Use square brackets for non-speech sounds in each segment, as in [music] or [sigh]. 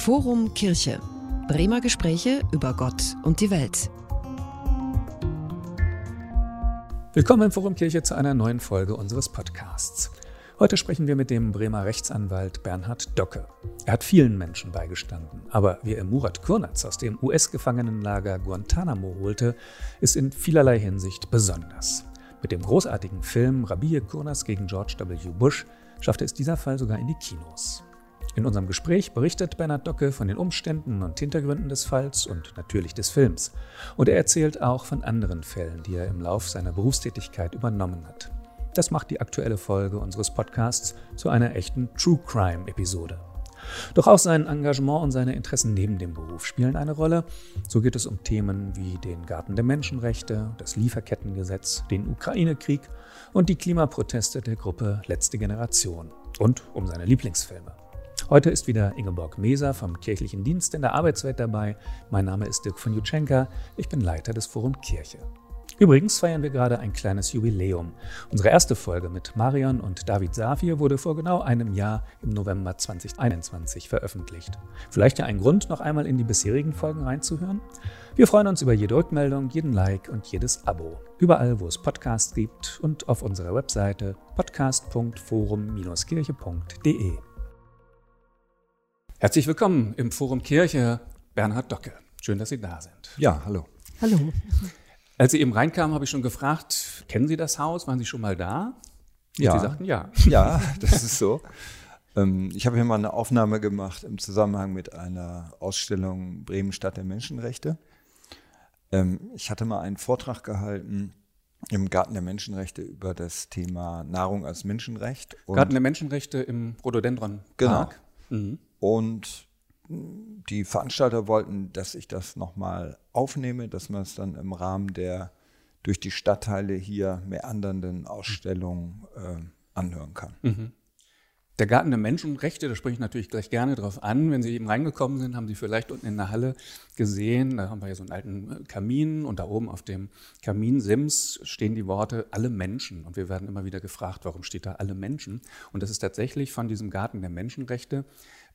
Forum Kirche. Bremer Gespräche über Gott und die Welt. Willkommen im Forum Kirche zu einer neuen Folge unseres Podcasts. Heute sprechen wir mit dem Bremer Rechtsanwalt Bernhard Docke. Er hat vielen Menschen beigestanden, aber wie er Murat Kurnatz aus dem US-Gefangenenlager Guantanamo holte, ist in vielerlei Hinsicht besonders. Mit dem großartigen Film Rabie Kurnatz gegen George W. Bush schaffte es dieser Fall sogar in die Kinos. In unserem Gespräch berichtet Bernhard Docke von den Umständen und Hintergründen des Falls und natürlich des Films. Und er erzählt auch von anderen Fällen, die er im Lauf seiner Berufstätigkeit übernommen hat. Das macht die aktuelle Folge unseres Podcasts zu einer echten True Crime-Episode. Doch auch sein Engagement und seine Interessen neben dem Beruf spielen eine Rolle. So geht es um Themen wie den Garten der Menschenrechte, das Lieferkettengesetz, den Ukraine-Krieg und die Klimaproteste der Gruppe Letzte Generation und um seine Lieblingsfilme. Heute ist wieder Ingeborg Meser vom kirchlichen Dienst in der Arbeitswelt dabei. Mein Name ist Dirk von Jutschenka. Ich bin Leiter des Forum Kirche. Übrigens feiern wir gerade ein kleines Jubiläum. Unsere erste Folge mit Marion und David Safir wurde vor genau einem Jahr im November 2021 veröffentlicht. Vielleicht ja ein Grund, noch einmal in die bisherigen Folgen reinzuhören? Wir freuen uns über jede Rückmeldung, jeden Like und jedes Abo. Überall, wo es Podcasts gibt und auf unserer Webseite podcast.forum-kirche.de. Herzlich willkommen im Forum Kirche, Bernhard Docke. Schön, dass Sie da sind. Ja, hallo. Hallo. Als Sie eben reinkamen, habe ich schon gefragt, kennen Sie das Haus? Waren Sie schon mal da? Und ja. Sie sagten ja. [laughs] Ja, das ist so. Ähm, ich habe hier mal eine Aufnahme gemacht im Zusammenhang mit einer Ausstellung Bremen Stadt der Menschenrechte. Ähm, ich hatte mal einen Vortrag gehalten im Garten der Menschenrechte über das Thema Nahrung als Menschenrecht. Garten der Menschenrechte im Rhododendron Park. Genau. Mhm. Und die Veranstalter wollten, dass ich das nochmal aufnehme, dass man es dann im Rahmen der durch die Stadtteile hier meandernden Ausstellung äh, anhören kann. Mhm. Der Garten der Menschenrechte, da spreche ich natürlich gleich gerne drauf an. Wenn Sie eben reingekommen sind, haben Sie vielleicht unten in der Halle gesehen, da haben wir ja so einen alten äh, Kamin und da oben auf dem Kaminsims stehen die Worte alle Menschen. Und wir werden immer wieder gefragt, warum steht da alle Menschen? Und das ist tatsächlich von diesem Garten der Menschenrechte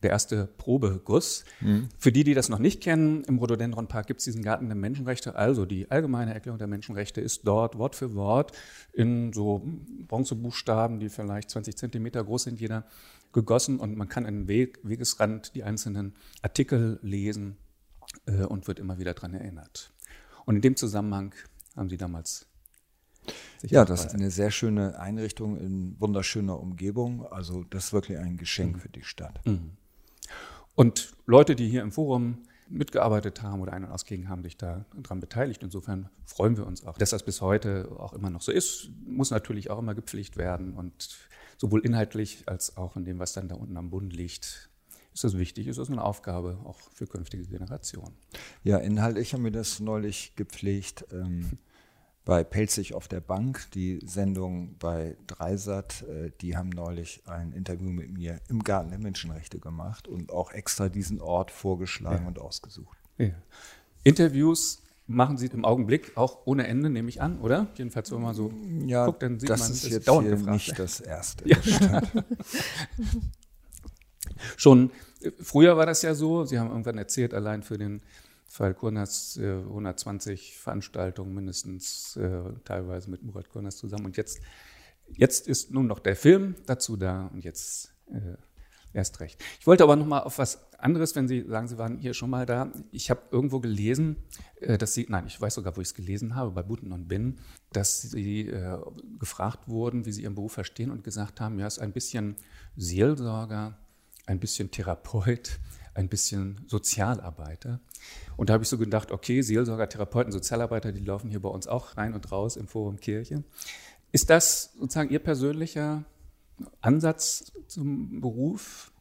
der erste Probeguss. Mhm. Für die, die das noch nicht kennen, im Rhododendron Park gibt es diesen Garten der Menschenrechte. Also die allgemeine Erklärung der Menschenrechte ist dort Wort für Wort in so Bronzebuchstaben, die vielleicht 20 Zentimeter groß sind, jeder gegossen und man kann an Weg, Wegesrand die einzelnen Artikel lesen äh, und wird immer wieder daran erinnert. Und in dem Zusammenhang haben Sie damals ja, das ist eine sehr schöne Einrichtung in wunderschöner Umgebung. Also das ist wirklich ein Geschenk mhm. für die Stadt. Mhm. Und Leute, die hier im Forum mitgearbeitet haben oder ein- und ausgegen haben sich daran beteiligt. Insofern freuen wir uns auch, dass das bis heute auch immer noch so ist. Muss natürlich auch immer gepflegt werden und sowohl inhaltlich als auch in dem, was dann da unten am Bund liegt, ist das wichtig, ist das eine Aufgabe auch für künftige Generationen. Ja, inhaltlich haben wir das neulich gepflegt. Ähm, [laughs] bei Pelzig auf der Bank, die Sendung bei Dreisat, äh, die haben neulich ein Interview mit mir im Garten der Menschenrechte gemacht und auch extra diesen Ort vorgeschlagen ja. und ausgesucht. Ja. Interviews machen Sie im Augenblick auch ohne Ende, nehme ich an, oder? Jedenfalls, wenn man so ja, guckt, dann sieht das man, ist das jetzt dauernd hier gefragt. nicht das Erste. Ja. [laughs] Schon äh, früher war das ja so, Sie haben irgendwann erzählt, allein für den Fall Kurnas äh, 120 Veranstaltungen mindestens, äh, teilweise mit Murat Kurnas zusammen. Und jetzt, jetzt ist nun noch der Film dazu da und jetzt äh, erst recht. Ich wollte aber noch mal auf was anderes, wenn Sie sagen, Sie waren hier schon mal da. Ich habe irgendwo gelesen, äh, dass Sie, nein, ich weiß sogar, wo ich es gelesen habe, bei Buten und Bin, dass Sie gefragt wurden, wie Sie Ihren Beruf verstehen und gesagt haben, ja, es ist ein bisschen Seelsorger, ein bisschen Therapeut, ein bisschen Sozialarbeiter. Und da habe ich so gedacht, okay, Seelsorger, Therapeuten, Sozialarbeiter, die laufen hier bei uns auch rein und raus im Forum Kirche. Ist das sozusagen Ihr persönlicher Ansatz zum Beruf?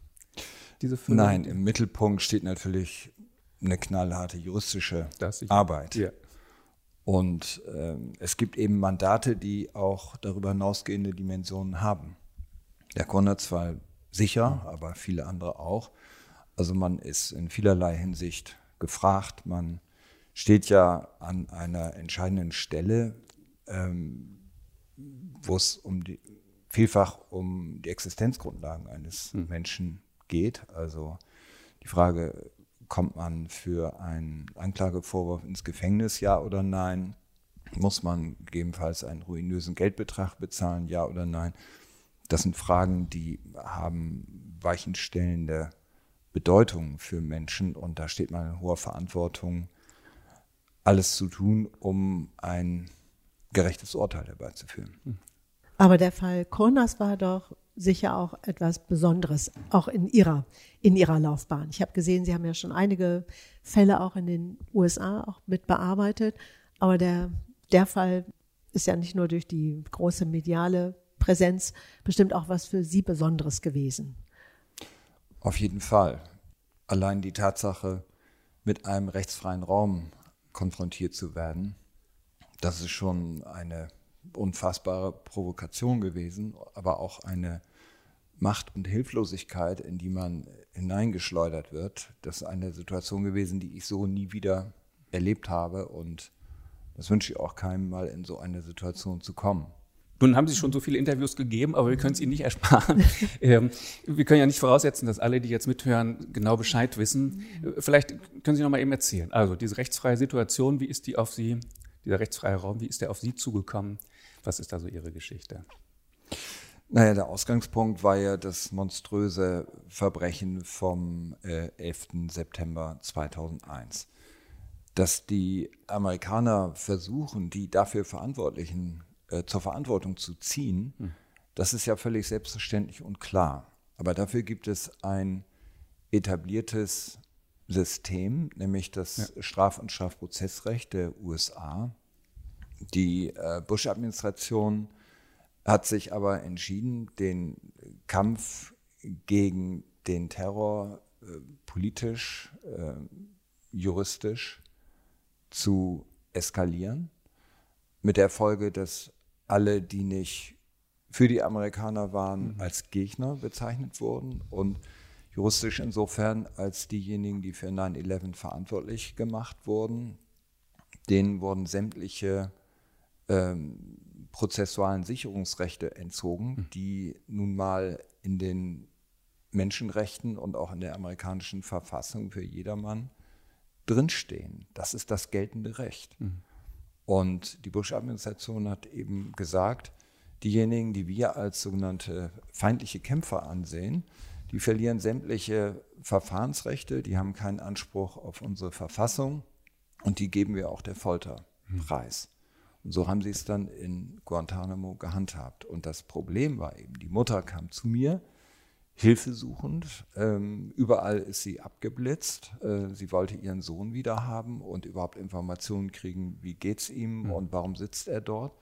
Diese Nein, im Mittelpunkt steht natürlich eine knallharte juristische Arbeit. Ja. Und äh, es gibt eben Mandate, die auch darüber hinausgehende Dimensionen haben. Der Konradsfall sicher, aber viele andere auch. Also man ist in vielerlei Hinsicht gefragt. Man steht ja an einer entscheidenden Stelle, ähm, wo es um die, vielfach um die Existenzgrundlagen eines hm. Menschen geht. Also die Frage, kommt man für einen Anklagevorwurf ins Gefängnis, ja oder nein? Muss man gegebenenfalls einen ruinösen Geldbetrag bezahlen, ja oder nein? Das sind Fragen, die haben weichenstellende Bedeutung für Menschen und da steht man in hoher Verantwortung, alles zu tun, um ein gerechtes Urteil herbeizuführen. Aber der Fall Kornas war doch sicher auch etwas Besonderes, auch in ihrer, in ihrer Laufbahn. Ich habe gesehen, Sie haben ja schon einige Fälle auch in den USA auch mit bearbeitet, aber der, der Fall ist ja nicht nur durch die große mediale Präsenz bestimmt auch was für Sie Besonderes gewesen. Auf jeden Fall. Allein die Tatsache, mit einem rechtsfreien Raum konfrontiert zu werden, das ist schon eine unfassbare Provokation gewesen, aber auch eine Macht und Hilflosigkeit, in die man hineingeschleudert wird. Das ist eine Situation gewesen, die ich so nie wieder erlebt habe und das wünsche ich auch keinem mal in so eine Situation zu kommen. Nun haben Sie schon so viele Interviews gegeben, aber wir können es Ihnen nicht ersparen. [laughs] ähm, wir können ja nicht voraussetzen, dass alle, die jetzt mithören, genau Bescheid wissen. Vielleicht können Sie noch mal eben erzählen. Also diese rechtsfreie Situation, wie ist die auf Sie, dieser rechtsfreie Raum, wie ist der auf Sie zugekommen? Was ist da so Ihre Geschichte? Naja, der Ausgangspunkt war ja das monströse Verbrechen vom äh, 11. September 2001. Dass die Amerikaner versuchen, die dafür Verantwortlichen äh, zur Verantwortung zu ziehen, hm. das ist ja völlig selbstverständlich und klar. Aber dafür gibt es ein etabliertes System, nämlich das ja. Straf- und Strafprozessrecht der USA, die äh, Bush-Administration hat sich aber entschieden, den Kampf gegen den Terror äh, politisch, äh, juristisch zu eskalieren, mit der Folge, dass alle, die nicht für die Amerikaner waren, mhm. als Gegner bezeichnet wurden und juristisch insofern als diejenigen, die für 9-11 verantwortlich gemacht wurden. Denen wurden sämtliche ähm, prozessualen Sicherungsrechte entzogen, hm. die nun mal in den Menschenrechten und auch in der amerikanischen Verfassung für jedermann drinstehen. Das ist das geltende Recht. Mhm. Und die Bush-Administration hat eben gesagt, diejenigen, die wir als sogenannte feindliche Kämpfer ansehen, die verlieren sämtliche Verfahrensrechte, die haben keinen Anspruch auf unsere Verfassung und die geben wir auch der Folter mhm. preis. Und so haben sie es dann in Guantanamo gehandhabt. Und das Problem war eben, die Mutter kam zu mir, hilfesuchend. Ähm, überall ist sie abgeblitzt. Äh, sie wollte ihren Sohn wieder haben und überhaupt Informationen kriegen, wie geht es ihm mhm. und warum sitzt er dort.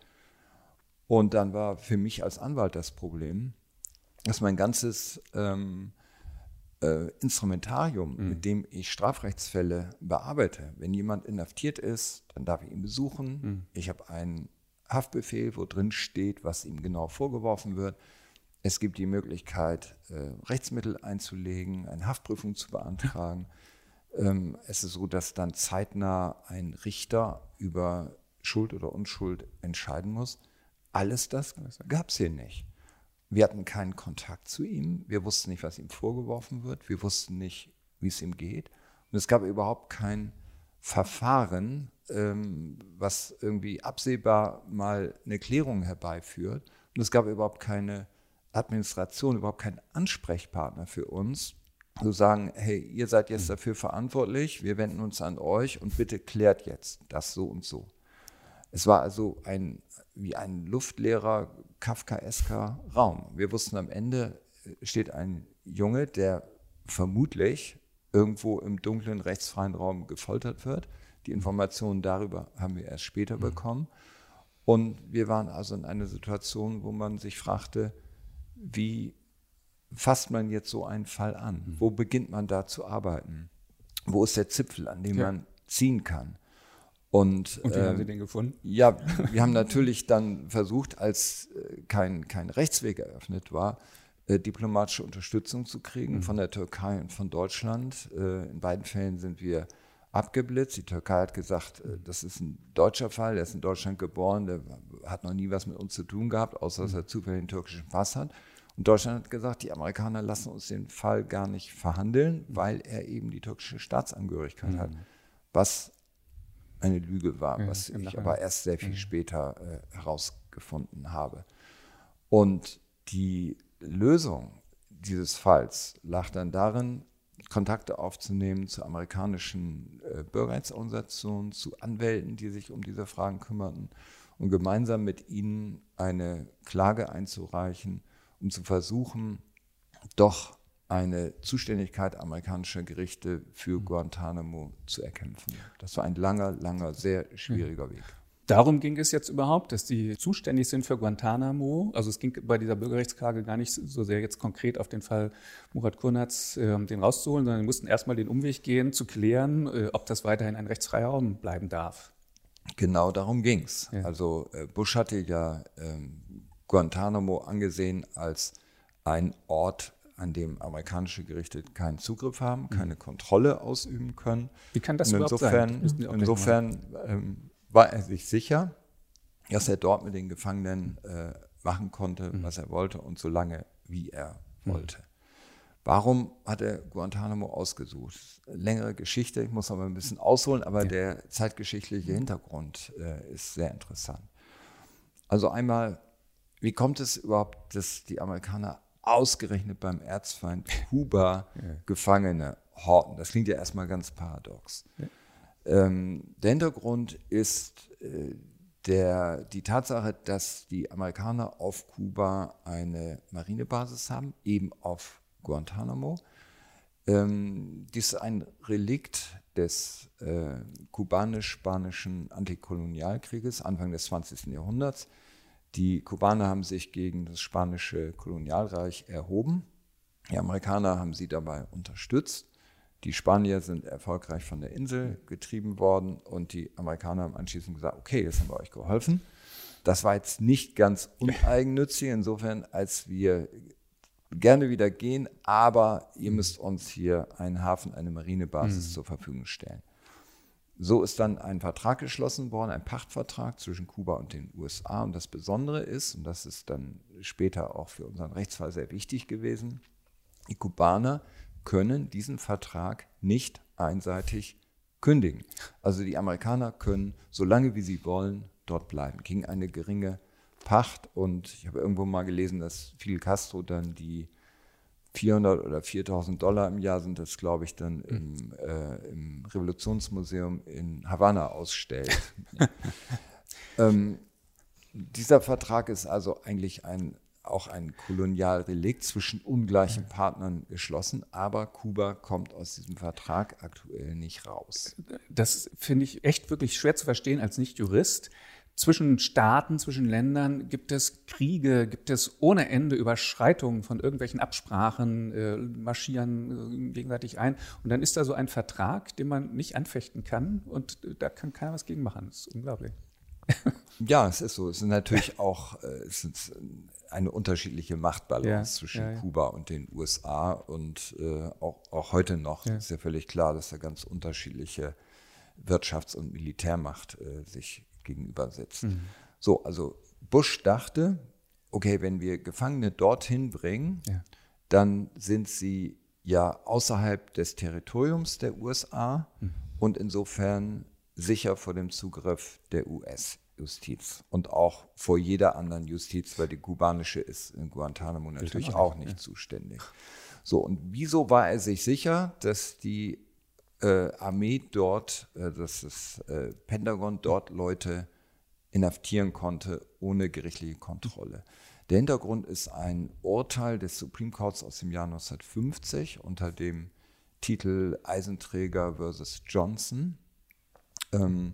Und dann war für mich als Anwalt das Problem, dass mein ganzes ähm, äh, Instrumentarium, mhm. mit dem ich Strafrechtsfälle bearbeite. Wenn jemand inhaftiert ist, dann darf ich ihn besuchen. Mhm. Ich habe einen Haftbefehl, wo drin steht, was ihm genau vorgeworfen wird. Es gibt die Möglichkeit, äh, Rechtsmittel einzulegen, eine Haftprüfung zu beantragen. ähm, es ist so, dass dann zeitnah ein Richter über Schuld oder Unschuld entscheiden muss. Alles das gab es hier nicht. Wir hatten keinen Kontakt zu ihm. Wir wussten nicht, was ihm vorgeworfen wird. Wir wussten nicht, wie es ihm geht. Und es gab überhaupt kein Verfahren, ähm, was irgendwie absehbar mal eine Klärung herbeiführt. Und es gab überhaupt keine Administration, überhaupt keinen Ansprechpartner für uns, zu sagen, hey, ihr seid jetzt dafür verantwortlich, wir wenden uns an euch und bitte klärt jetzt das so und so. Es war also ein, wie ein luftleerer kafkaesker Raum. Wir wussten am Ende äh, steht ein Junge, der vermutlich irgendwo im dunklen rechtsfreien Raum gefoltert wird. Die Informationen darüber haben wir erst später mhm. bekommen. Und wir waren also in einer Situation, wo man sich fragte, wie fasst man jetzt so einen Fall an? Mhm. Wo beginnt man da zu arbeiten? Wo ist der Zipfel, an dem ja. man ziehen kann? Und, und wie äh, haben Sie den gefunden? Ja, wir haben natürlich dann versucht, als äh, kein, kein Rechtsweg eröffnet war, äh, diplomatische Unterstützung zu kriegen mhm. von der Türkei und von Deutschland. Äh, in beiden Fällen sind wir abgeblitzt. Die Türkei hat gesagt, äh, das ist ein deutscher Fall, der ist in Deutschland geboren, der hat noch nie was mit uns zu tun gehabt, außer dass er zufällig einen türkischen Pass hat. Und Deutschland hat gesagt, die Amerikaner lassen uns den Fall gar nicht verhandeln, weil er eben die türkische Staatsangehörigkeit mhm. hat. Was eine Lüge war, ja, was ich aber erst sehr viel ja. später äh, herausgefunden habe. Und die Lösung dieses Falls lag dann darin, Kontakte aufzunehmen zu amerikanischen äh, Bürgerrechtsorganisationen, zu Anwälten, die sich um diese Fragen kümmerten und gemeinsam mit ihnen eine Klage einzureichen, um zu versuchen, doch eine Zuständigkeit amerikanischer Gerichte für mhm. Guantanamo zu erkämpfen. Das war ein langer, langer, sehr schwieriger Weg. Darum ging es jetzt überhaupt, dass die zuständig sind für Guantanamo. Also es ging bei dieser Bürgerrechtsklage gar nicht so sehr jetzt konkret auf den Fall Murat Kurnaz, äh, den rauszuholen, sondern mussten erstmal den Umweg gehen, zu klären, äh, ob das weiterhin ein rechtsfreier Raum bleiben darf. Genau darum ging es. Ja. Also äh, Bush hatte ja ähm, Guantanamo angesehen als ein Ort an dem amerikanische Gerichte keinen Zugriff haben, mhm. keine Kontrolle ausüben können. Wie kann das Und insofern, sein? Insofern ähm, war er sich sicher, dass er dort mit den Gefangenen äh, machen konnte, mhm. was er wollte und so lange, wie er mhm. wollte. Mhm. Warum hat er Guantanamo ausgesucht? Längere Geschichte, ich muss aber ein bisschen ausholen, aber ja. der zeitgeschichtliche Hintergrund äh, ist sehr interessant. Also einmal, wie kommt es überhaupt, dass die Amerikaner ausgerechnet beim Erzfeind [laughs] Kuba ja. Gefangene horten. Das klingt ja erstmal ganz paradox. Ja. Ähm, der Hintergrund ist äh, der, die Tatsache, dass die Amerikaner auf Kuba eine Marinebasis haben, eben auf Guantanamo. Ähm, dies ist ein Relikt des äh, kubanisch-spanischen Antikolonialkrieges Anfang des 20. Jahrhunderts. Die Kubaner haben sich gegen das spanische Kolonialreich erhoben. Die Amerikaner haben sie dabei unterstützt. Die Spanier sind erfolgreich von der Insel getrieben worden und die Amerikaner haben anschließend gesagt, okay, jetzt haben wir euch geholfen. Das war jetzt nicht ganz uneigennützig, insofern, als wir gerne wieder gehen, aber ihr müsst uns hier einen Hafen, eine Marinebasis mhm. zur Verfügung stellen. So ist dann ein Vertrag geschlossen worden, ein Pachtvertrag zwischen Kuba und den USA. Und das Besondere ist, und das ist dann später auch für unseren Rechtsfall sehr wichtig gewesen, die Kubaner können diesen Vertrag nicht einseitig kündigen. Also die Amerikaner können, solange wie sie wollen, dort bleiben, gegen eine geringe Pacht. Und ich habe irgendwo mal gelesen, dass Fidel Castro dann die 400 oder 4000 Dollar im Jahr sind das, glaube ich, dann im, hm. äh, im Revolutionsmuseum in Havanna ausstellt. [laughs] ähm, dieser Vertrag ist also eigentlich ein, auch ein Kolonialrelikt zwischen ungleichen Partnern geschlossen, aber Kuba kommt aus diesem Vertrag aktuell nicht raus. Das finde ich echt wirklich schwer zu verstehen als Nicht-Jurist zwischen Staaten, zwischen Ländern gibt es Kriege, gibt es ohne Ende Überschreitungen von irgendwelchen Absprachen, äh, marschieren äh, gegenseitig ein. Und dann ist da so ein Vertrag, den man nicht anfechten kann und da kann keiner was gegen machen. Das ist unglaublich. [laughs] Ja, es ist so. Es ist natürlich auch äh, es ist eine unterschiedliche Machtbalance ja, zwischen ja, ja. Kuba und den USA und äh, auch, auch heute noch ist ja völlig klar, dass da ganz unterschiedliche Wirtschafts- und Militärmacht äh, sich gegenüber sitzt. Mhm. So, also Bush dachte, okay, wenn wir Gefangene dorthin bringen, ja. dann sind sie ja außerhalb des Territoriums der USA mhm. und insofern sicher vor dem Zugriff der US-Justiz und auch vor jeder anderen Justiz, weil die kubanische ist in Guantanamo natürlich auch nicht ja. zuständig. So, und wieso war er sich sicher, dass die Armee dort, äh, dass das äh, Pentagon dort Leute inhaftieren konnte ohne gerichtliche Kontrolle. Der Hintergrund ist ein Urteil des Supreme Courts aus dem Jahr 1950 unter dem Titel Eisenträger versus Johnson. Ähm,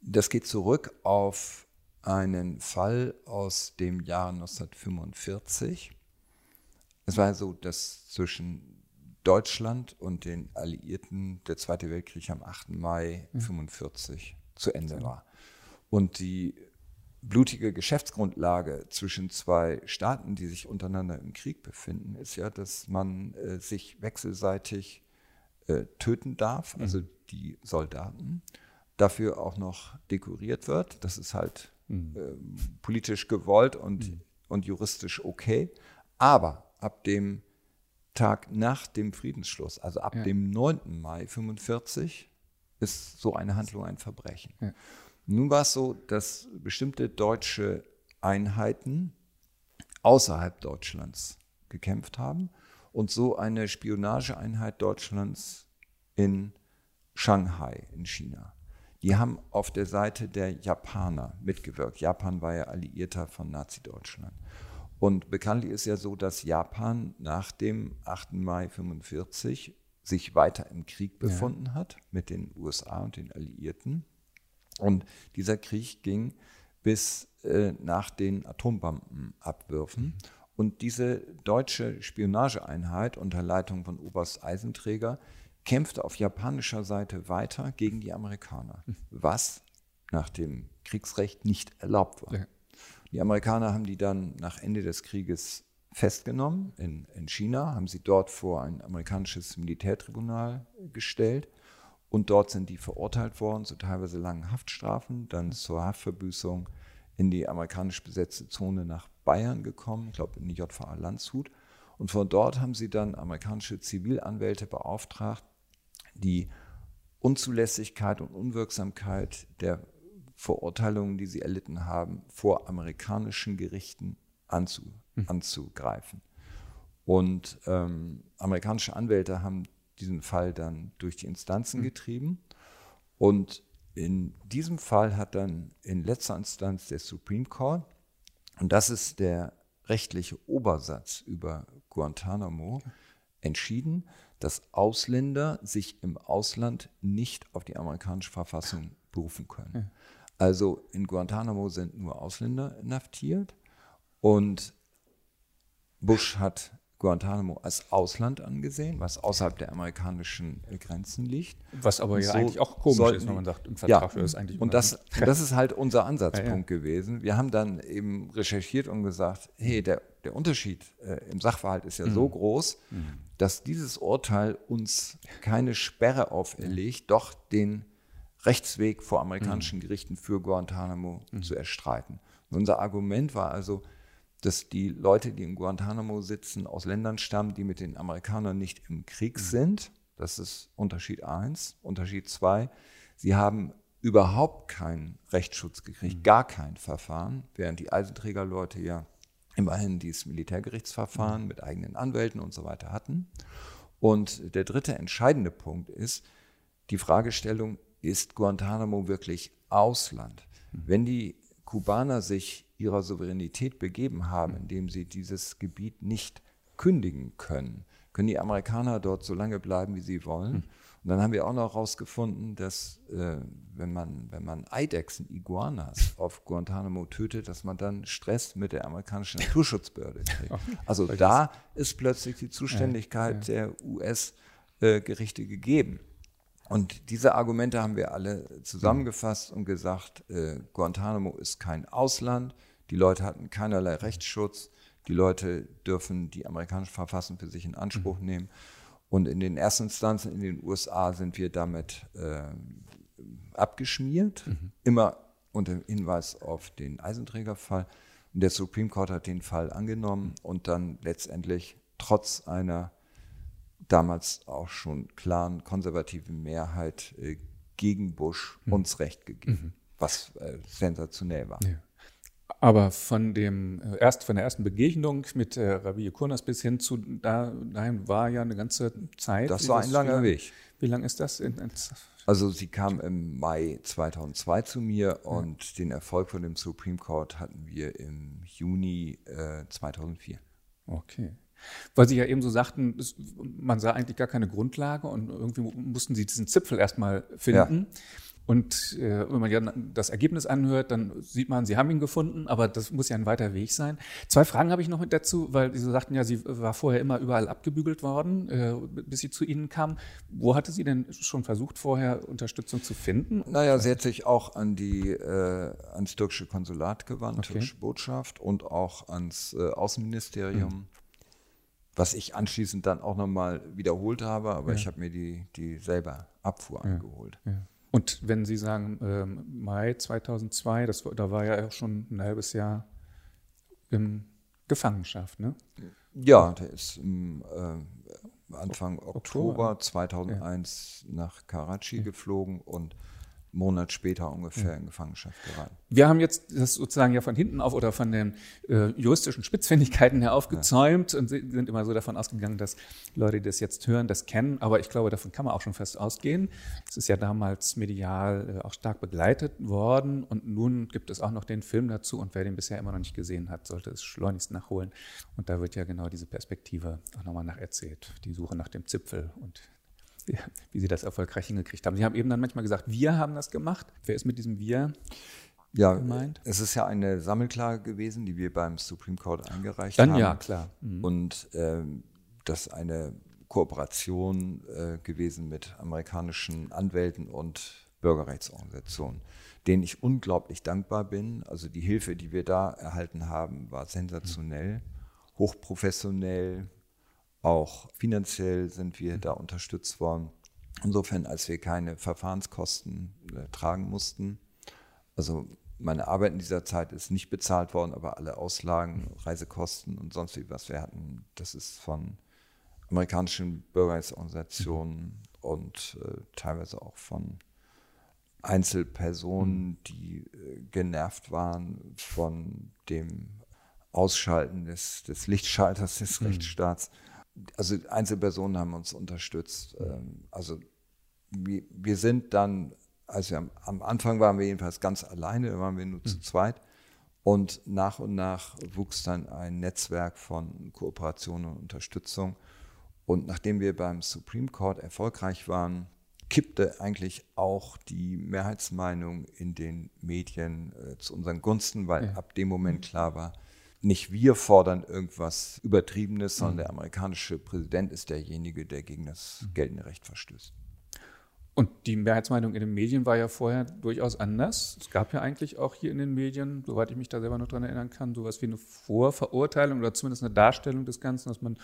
das geht zurück auf einen Fall aus dem Jahr 1945. Es war so, dass zwischen Deutschland und den Alliierten der Zweite Weltkrieg am 8. Mai 1945 mhm. zu Ende war. Und die blutige Geschäftsgrundlage zwischen zwei Staaten, die sich untereinander im Krieg befinden, ist ja, dass man äh, sich wechselseitig äh, töten darf, mhm. also die Soldaten, dafür auch noch dekoriert wird. Das ist halt mhm. äh, politisch gewollt und, mhm. und juristisch okay. Aber ab dem Tag nach dem Friedensschluss, also ab ja. dem 9. Mai 1945, ist so eine Handlung ein Verbrechen. Ja. Nun war es so, dass bestimmte deutsche Einheiten außerhalb Deutschlands gekämpft haben und so eine Spionageeinheit Deutschlands in Shanghai in China. Die haben auf der Seite der Japaner mitgewirkt. Japan war ja Alliierter von Nazi-Deutschland. Und bekanntlich ist ja so, dass Japan nach dem 8. Mai 1945 sich weiter im Krieg befunden ja. hat mit den USA und den Alliierten. Und dieser Krieg ging bis äh, nach den Atombombenabwürfen. Mhm. Und diese deutsche Spionageeinheit unter Leitung von Oberst Eisenträger kämpfte auf japanischer Seite weiter gegen die Amerikaner, mhm. was nach dem Kriegsrecht nicht erlaubt war. Ja. Die Amerikaner haben die dann nach Ende des Krieges festgenommen in, in China, haben sie dort vor ein amerikanisches Militärtribunal gestellt und dort sind die verurteilt worden zu teilweise langen Haftstrafen, dann zur Haftverbüßung in die amerikanisch besetzte Zone nach Bayern gekommen, ich glaube in die JVA Landshut. Und von dort haben sie dann amerikanische Zivilanwälte beauftragt, die Unzulässigkeit und Unwirksamkeit der Verurteilungen, die sie erlitten haben, vor amerikanischen Gerichten anzu, mhm. anzugreifen. Und ähm, amerikanische Anwälte haben diesen Fall dann durch die Instanzen mhm. getrieben. Und in diesem Fall hat dann in letzter Instanz der Supreme Court, und das ist der rechtliche Obersatz über Guantanamo, entschieden, dass Ausländer sich im Ausland nicht auf die amerikanische Verfassung berufen können. Also in Guantanamo sind nur Ausländer inhaftiert und Bush hat Guantanamo als Ausland angesehen, was außerhalb der amerikanischen Grenzen liegt. Was aber ja so eigentlich auch komisch sollten, ist, wenn man sagt, im Vertrag ja, ist eigentlich. Und das, das ist halt unser Ansatzpunkt ja, ja. gewesen. Wir haben dann eben recherchiert und gesagt, hey, der, der Unterschied äh, im Sachverhalt ist ja mhm. so groß, mhm. dass dieses Urteil uns keine Sperre auferlegt, doch den Rechtsweg vor amerikanischen mhm. Gerichten für Guantanamo mhm. zu erstreiten. Und unser Argument war also, dass die Leute, die in Guantanamo sitzen, aus Ländern stammen, die mit den Amerikanern nicht im Krieg mhm. sind. Das ist Unterschied 1. Unterschied 2, sie haben überhaupt keinen Rechtsschutz gekriegt, mhm. gar kein Verfahren, während die Eisenträgerleute ja immerhin dieses Militärgerichtsverfahren mhm. mit eigenen Anwälten und so weiter hatten. Und der dritte entscheidende Punkt ist die Fragestellung, ist Guantanamo wirklich Ausland? Mhm. Wenn die Kubaner sich ihrer Souveränität begeben haben, mhm. indem sie dieses Gebiet nicht kündigen können, können die Amerikaner dort so lange bleiben, wie sie wollen. Mhm. Und dann haben wir auch noch herausgefunden, dass äh, wenn, man, wenn man Eidechsen, Iguanas [laughs] auf Guantanamo tötet, dass man dann Stress mit der amerikanischen Naturschutzbehörde [laughs] kriegt. Also da ist plötzlich die Zuständigkeit der US-Gerichte äh, gegeben. Und diese Argumente haben wir alle zusammengefasst und gesagt, äh, Guantanamo ist kein Ausland, die Leute hatten keinerlei Rechtsschutz, die Leute dürfen die amerikanische Verfassung für sich in Anspruch mhm. nehmen. Und in den ersten Instanzen in den USA sind wir damit äh, abgeschmiert, mhm. immer unter Hinweis auf den Eisenträgerfall. Und der Supreme Court hat den Fall angenommen und dann letztendlich trotz einer damals auch schon klaren konservativen Mehrheit äh, gegen Bush mhm. uns Recht gegeben, mhm. was äh, sensationell war. Ja. Aber von dem äh, erst von der ersten Begegnung mit äh, Rabbi Kurnas bis hin zu da, dahin war ja eine ganze Zeit. Das war ein langer Weg. Wie lang ist das? In, in also sie kam im Mai 2002 zu mir ja. und den Erfolg von dem Supreme Court hatten wir im Juni äh, 2004. Okay. Weil Sie ja eben so sagten, man sah eigentlich gar keine Grundlage und irgendwie mussten Sie diesen Zipfel erstmal finden. Ja. Und äh, wenn man ja das Ergebnis anhört, dann sieht man, Sie haben ihn gefunden, aber das muss ja ein weiter Weg sein. Zwei Fragen habe ich noch mit dazu, weil Sie sagten ja, sie war vorher immer überall abgebügelt worden, äh, bis sie zu Ihnen kam. Wo hatte sie denn schon versucht, vorher Unterstützung zu finden? Naja, sie hat sich auch an die, äh, ans türkische Konsulat gewandt, okay. türkische Botschaft und auch ans äh, Außenministerium. Mhm was ich anschließend dann auch nochmal wiederholt habe, aber ja. ich habe mir die, die selber Abfuhr ja. angeholt. Ja. Und wenn Sie sagen ähm, Mai 2002, das, da war ja auch schon ein halbes Jahr im Gefangenschaft, ne? Ja, der ist im äh, Anfang Oktober, Oktober 2001 ja. nach Karachi geflogen und Monat später ungefähr in Gefangenschaft geraten. Wir haben jetzt das sozusagen ja von hinten auf oder von den äh, juristischen Spitzfindigkeiten her aufgezäumt ja. und sind immer so davon ausgegangen, dass Leute, die das jetzt hören, das kennen. Aber ich glaube, davon kann man auch schon fest ausgehen. Es ist ja damals medial äh, auch stark begleitet worden und nun gibt es auch noch den Film dazu und wer den bisher immer noch nicht gesehen hat, sollte es schleunigst nachholen. Und da wird ja genau diese Perspektive auch nochmal nacherzählt. Die Suche nach dem Zipfel und [laughs] wie Sie das erfolgreich hingekriegt haben. Sie haben eben dann manchmal gesagt, wir haben das gemacht. Wer ist mit diesem Wir ja, gemeint? Es ist ja eine Sammelklage gewesen, die wir beim Supreme Court eingereicht dann haben. ja, klar. Mhm. Und äh, das ist eine Kooperation äh, gewesen mit amerikanischen Anwälten und Bürgerrechtsorganisationen, denen ich unglaublich dankbar bin. Also die Hilfe, die wir da erhalten haben, war sensationell, hochprofessionell, auch finanziell sind wir da unterstützt worden. Insofern, als wir keine Verfahrenskosten äh, tragen mussten. Also meine Arbeit in dieser Zeit ist nicht bezahlt worden, aber alle Auslagen, Reisekosten und sonst wie was wir hatten, das ist von amerikanischen Bürgerrechtsorganisationen mhm. und äh, teilweise auch von Einzelpersonen, mhm. die äh, genervt waren von dem Ausschalten des, des Lichtschalters des mhm. Also Einzelpersonen haben uns unterstützt. Ähm, also wir, wir sind dann, also am, am, Anfang waren wir jedenfalls ganz alleine, da waren wir nur mhm. zu zweit. Und nach und nach wuchs dann ein Netzwerk von Kooperation und Unterstützung. Und nachdem wir beim Supreme Court erfolgreich waren, kippte eigentlich auch die Mehrheitsmeinung in den Medien äh, zu unseren Gunsten, weil ja. ab dem Moment klar war, nicht wir fordern irgendwas Übertriebenes, sondern der amerikanische Präsident ist derjenige, der gegen das geltende Recht verstößt. Und die Mehrheitsmeinung in den Medien war ja vorher durchaus anders. Es gab ja eigentlich auch hier in den Medien, soweit ich mich da selber noch dran erinnern kann, sowas wie eine Vorverurteilung oder zumindest eine Darstellung des Ganzen, dass man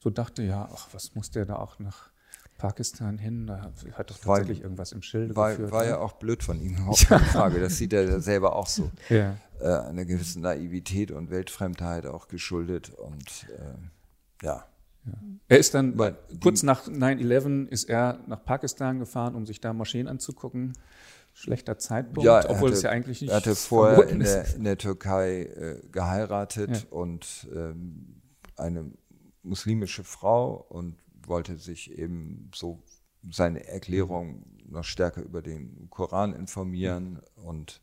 so dachte, ja, ach, was muss der da auch nach Pakistan hin? Da hat doch tatsächlich war, irgendwas im Schilde war, geführt. War ne? ja auch blöd von ihm, [laughs] überhaupt keine Frage. Das sieht er selber auch so. Ja. Äh, einer gewissen Naivität und Weltfremdheit auch geschuldet und äh, ja. ja. Er ist dann, Weil kurz nach 9-11 ist er nach Pakistan gefahren, um sich da Moscheen anzugucken. Schlechter Zeitpunkt, ja, obwohl hatte, es ja eigentlich nicht Er hatte vorher in der, in der, Türkei äh, geheiratet ja. und ähm, eine muslimische Frau und wollte sich eben so seine Erklärung noch stärker über den Koran informieren und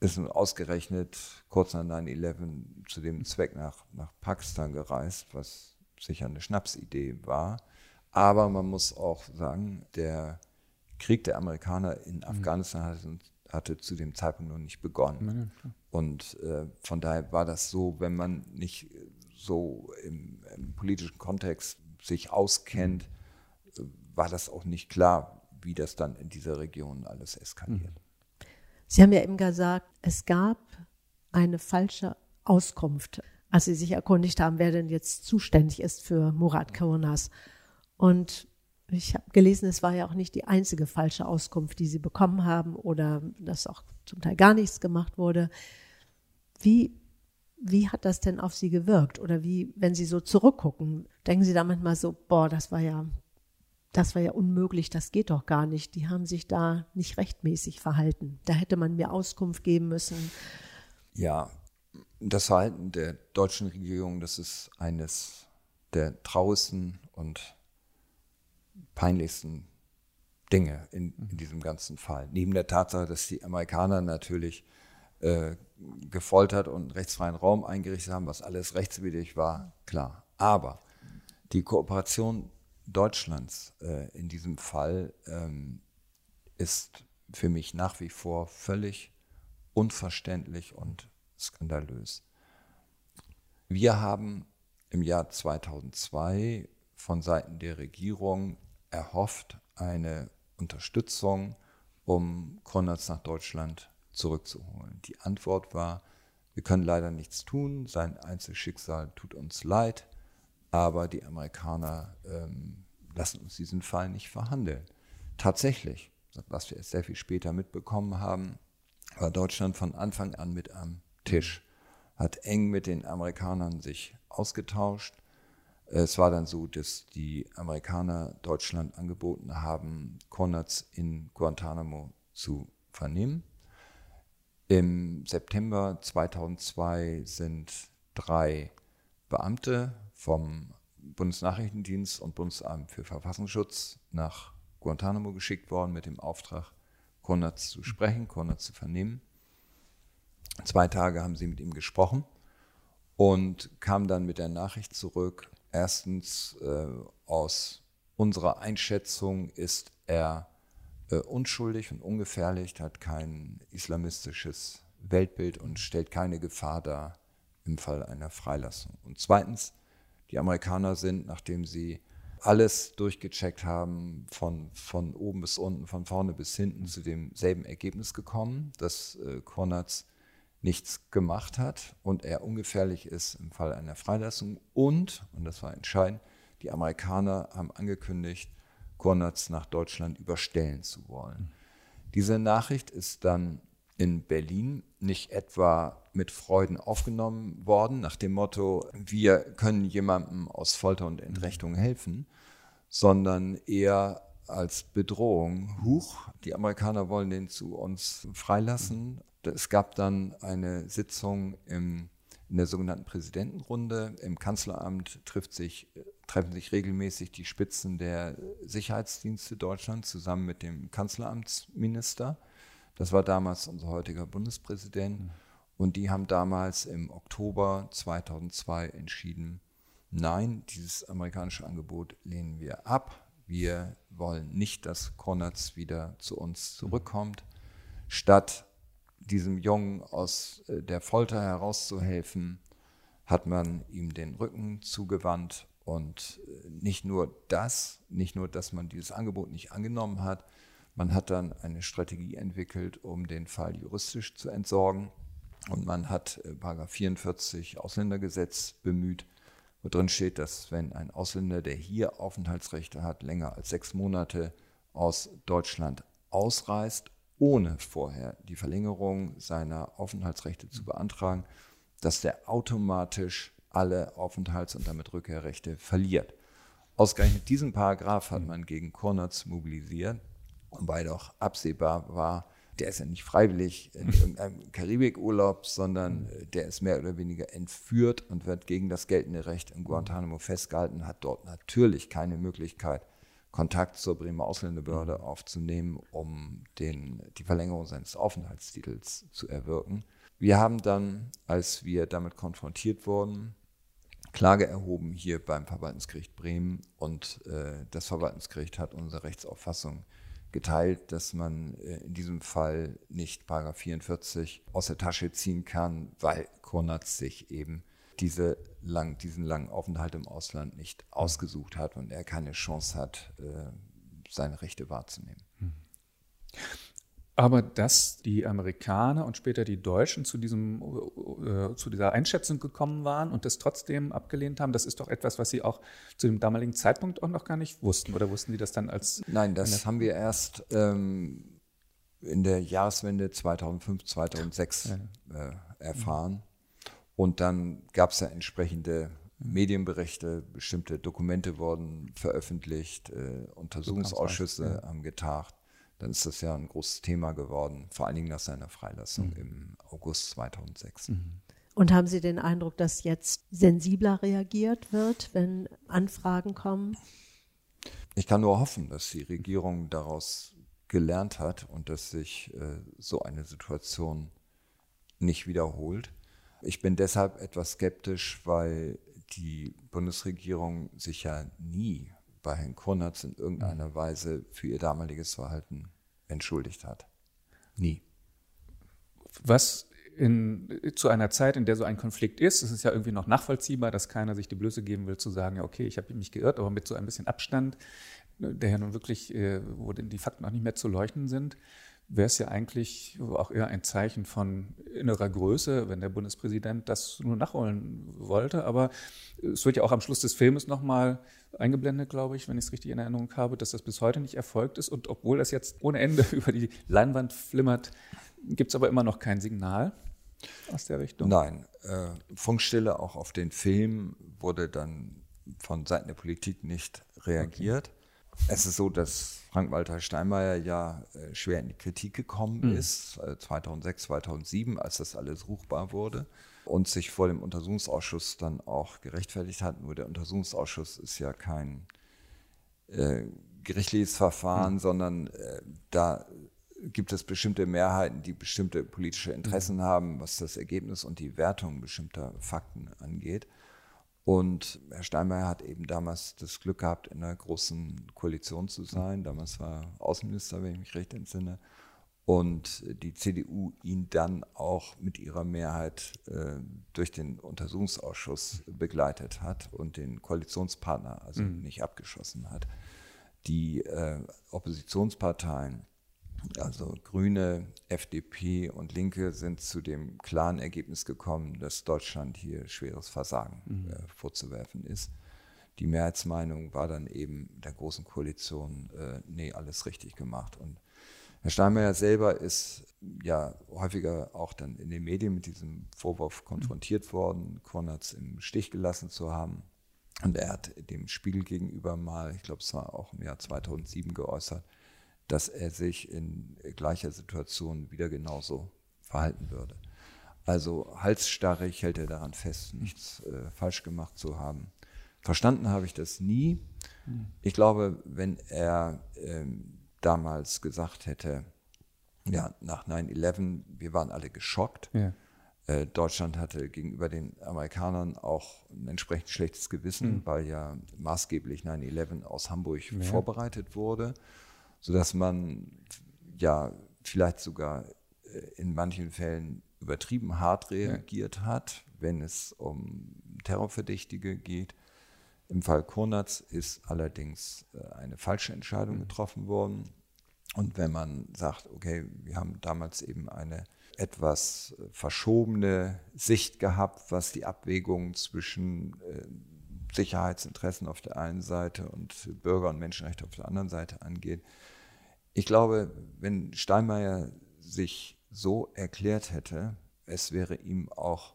ist nun ausgerechnet kurz nach 9-11 zu dem Zweck nach, nach Pakistan gereist, was sicher eine Schnapsidee war. Aber man muss auch sagen, der Krieg der Amerikaner in mhm. Afghanistan hatte, hatte, zu dem Zeitpunkt noch nicht begonnen. Und äh, von daher war das so, wenn man nicht so im, im politischen Kontext sich auskennt, war das auch nicht klar, wie das dann in dieser Region alles eskaliert. Sie haben ja eben gesagt, es gab eine falsche Auskunft, als Sie sich erkundigt haben, wer denn jetzt zuständig ist für Murat Kaunas. Und ich habe gelesen, es war ja auch nicht die einzige falsche Auskunft, die Sie bekommen haben oder dass auch zum Teil gar nichts gemacht wurde. Wie wie hat das denn auf Sie gewirkt? Oder wie, wenn Sie so zurückgucken, denken Sie da manchmal so, boah, das war ja, das war ja unmöglich, das geht doch gar nicht. Die haben sich da nicht rechtmäßig verhalten. Da hätte man mir Auskunft geben müssen. Ja, das Verhalten der deutschen Regierung, das ist eines der traurigsten und peinlichsten Dinge in, in diesem ganzen Fall. Neben der Tatsache, dass die Amerikaner natürlich äh, gefoltert und rechtsfreien Raum eingerichtet haben, was alles rechtswidrig war, klar. Aber die Kooperation Deutschlands äh, in diesem Fall ähm, ist für mich nach wie vor völlig unverständlich und skandalös. Wir haben im Jahr 2002 von Seiten der Regierung erhofft eine Unterstützung, um Konrads nach Deutschland zurückzuholen. Die Antwort war, wir können leider nichts tun, sein Einzelschicksal tut uns leid, aber die Amerikaner ähm, lassen uns diesen Fall nicht verhandeln. Tatsächlich, was wir sehr viel später mitbekommen haben, war Deutschland von Anfang an mit am Tisch. hat eng mit den Amerikanern sich ausgetauscht. Es war dann so, dass die Amerikaner Deutschland angeboten haben, Konrads in Guantanamo zu vernehmen. Im September 2002 sind drei Beamte vom Bundesnachrichtendienst und Bundesamt für Verfassungsschutz nach Guantanamo geschickt worden mit dem Auftrag, Konrads zu sprechen, Konrads zu vernehmen. Zwei Tage haben sie mit ihm gesprochen und kamen dann mit der Nachricht zurück. Erstens, äh, aus unserer Einschätzung ist er äh, unschuldig und ungefährlich, hat kein islamistisches Weltbild und stellt keine Gefahr dar im Fall einer Freilassung. Und zweitens, die Amerikaner sind, nachdem sie alles durchgecheckt haben, von, von oben bis unten, von vorne bis hinten, zu demselben Ergebnis gekommen, dass äh, Konrads nichts gemacht hat und er ungefährlich ist im Fall einer Freilassung. Und, und das war entscheidend, die Amerikaner haben angekündigt, Konrads nach Deutschland überstellen zu wollen. Diese Nachricht ist dann in Berlin nicht etwa mit Freuden aufgenommen worden, nach dem Motto, wir können jemandem aus Folter und Entrechtung helfen, sondern eher als Bedrohung. Huch, die Amerikaner wollen den zu uns freilassen. Es gab dann eine Sitzung im, in der sogenannten Präsidentenrunde. Im Kanzleramt trifft sich, treffen sich regelmäßig die Spitzen der Sicherheitsdienste Deutschlands zusammen mit dem Kanzleramtsminister. Das war damals unser heutiger Bundespräsident. Mhm. Und die haben damals im Oktober 2002 entschieden, nein, dieses amerikanische Angebot lehnen wir ab. Wir wollen nicht, dass Konrads wieder zu uns zurückkommt. Statt diesem Jungen aus äh, der Folter herauszuhelfen, hat man ihm den Rücken zugewandt. Und äh, nicht nur das, nicht nur, dass man dieses Angebot nicht angenommen hat, man hat dann eine Strategie entwickelt, um den Fall juristisch zu entsorgen. Und man hat äh, Paragraph 44 Ausländergesetz bemüht, wo drin steht, dass wenn ein Ausländer, der hier Aufenthaltsrechte hat, länger als sechs Monate aus Deutschland ausreist, ohne vorher die Verlängerung seiner Aufenthaltsrechte zu beantragen, dass der automatisch alle Aufenthalts- und damit Rückkehrrechte verliert. Ausgerechnet diesen Paragraph hat man gegen Kornatz mobilisiert wobei doch absehbar war, der ist ja nicht freiwillig in irgendeinem Karibikurlaub, sondern äh, der ist mehr oder weniger entführt und wird gegen das geltende Recht in Guantanamo festgehalten, hat dort natürlich keine Möglichkeit, Kontakt zur Bremer Ausländerbehörde aufzunehmen, um den, die Verlängerung seines Aufenthaltstitels zu erwirken. Wir haben dann, als wir damit konfrontiert wurden, Klage erhoben hier beim Verwaltungsgericht Bremen und äh, das Verwaltungsgericht hat unsere Rechtsauffassung geteilt, dass man äh, in diesem Fall nicht Paragraph 44 aus der Tasche ziehen kann, weil Konatz sich eben diese lang, diesen langen Aufenthalt im Ausland nicht ausgesucht hat und er keine Chance hat, äh, seine Rechte wahrzunehmen. Hm. Aber dass die Amerikaner und später die Deutschen zu, diesem, äh, zu dieser Einschätzung gekommen waren und das trotzdem abgelehnt haben, das ist doch etwas, was Sie auch zu dem damaligen Zeitpunkt auch noch gar nicht wussten. Oder wussten Sie das dann als. Nein, das haben wir erst ähm, in der Jahreswende 2005, 2006 ja. äh, erfahren. Und dann gab es ja entsprechende Medienberichte, bestimmte Dokumente wurden veröffentlicht, äh, Untersuchungsausschüsse haben getagt dann ist das ja ein großes Thema geworden, vor allen Dingen nach seiner Freilassung mhm. im August 2006. Mhm. Und haben Sie den Eindruck, dass jetzt sensibler reagiert wird, wenn Anfragen kommen? Ich kann nur hoffen, dass die Regierung daraus gelernt hat und dass sich äh, so eine Situation nicht wiederholt. Ich bin deshalb etwas skeptisch, weil die Bundesregierung sich ja nie bei Herrn Konatz in irgendeiner mhm. Weise für ihr damaliges Verhalten entschuldigt hat. Nie. Was in, zu einer Zeit, in der so ein Konflikt ist, es ist ja irgendwie noch nachvollziehbar, dass keiner sich die Blöße geben will, zu sagen, ja, okay, ich habe mich geirrt, aber mit so ein bisschen Abstand, der ja nun wirklich, äh, wo die Fakten auch nicht mehr zu leuchten sind, wäre es ja eigentlich auch eher ein Zeichen von innerer Größe, wenn der Bundespräsident das nur nachholen wollte. Aber es wird ja auch am Schluss des Filmes nochmal eingeblendet, glaube ich, wenn ich es richtig in Erinnerung habe, dass das bis heute nicht erfolgt ist. Und obwohl das jetzt ohne Ende [laughs] über die Leinwand flimmert, gibt es aber immer noch kein Signal. aus der Richtung? Nein. Äh, Funkstille auch auf den Film wurde dann von Seiten der Politik nicht reagiert. Okay. Es ist so, dass Frank-Walter Steinmeier ja äh, schwer in die Kritik gekommen mhm. ist, äh, 2006, 2007, als das alles ruchbar wurde und sich vor dem Untersuchungsausschuss dann auch gerechtfertigt hat. Nur der Untersuchungsausschuss ist ja kein äh, gerichtliches Verfahren, mhm. sondern äh, da gibt es bestimmte Mehrheiten, die bestimmte politische Interessen mhm. haben, was das Ergebnis und die Wertung bestimmter Fakten angeht. Und Herr Steinmeier hat eben damals das Glück gehabt, in einer großen Koalition zu sein. Damals war er Außenminister, wenn ich mich recht entsinne. Und die CDU ihn dann auch mit ihrer Mehrheit äh, durch den Untersuchungsausschuss begleitet hat und den Koalitionspartner also mhm. nicht abgeschossen hat. Die äh, Oppositionsparteien also Grüne, FDP und Linke sind zu dem klaren Ergebnis gekommen, dass Deutschland hier schweres Versagen mhm. äh, vorzuwerfen ist. Die Mehrheitsmeinung war dann eben der großen Koalition, äh, nee, alles richtig gemacht. Und Herr Steinmeier selber ist ja häufiger auch dann in den Medien mit diesem Vorwurf konfrontiert worden, Konrads im Stich gelassen zu haben. Und er hat dem Spiegel gegenüber mal, ich glaube, es war auch im Jahr 2007 geäußert, dass er sich in gleicher Situation wieder genauso verhalten würde. Also halsstarrig hält er daran fest, nichts äh, falsch gemacht zu haben. Verstanden habe ich das nie. Ich glaube, wenn er ähm, damals gesagt hätte, ja, nach 9-11, wir waren alle geschockt. Ja. Äh, Deutschland hatte gegenüber den Amerikanern auch ein entsprechend schlechtes Gewissen, mhm. weil ja maßgeblich 9-11 aus Hamburg ja. vorbereitet wurde sodass man ja vielleicht sogar äh, in manchen Fällen übertrieben hart reagiert ja. hat, wenn es um Terrorverdächtige geht. Im Fall Konatz ist allerdings äh, eine falsche Entscheidung mhm. getroffen worden. Und wenn man sagt, okay, wir haben damals eben eine etwas äh, verschobene Sicht gehabt, was die Abwägung zwischen Sicherheitsinteressen auf der einen Seite und Bürger- und Menschenrechte auf der anderen Seite angeht, ich glaube, wenn Steinmeier sich so erklärt hätte, es wäre ihm auch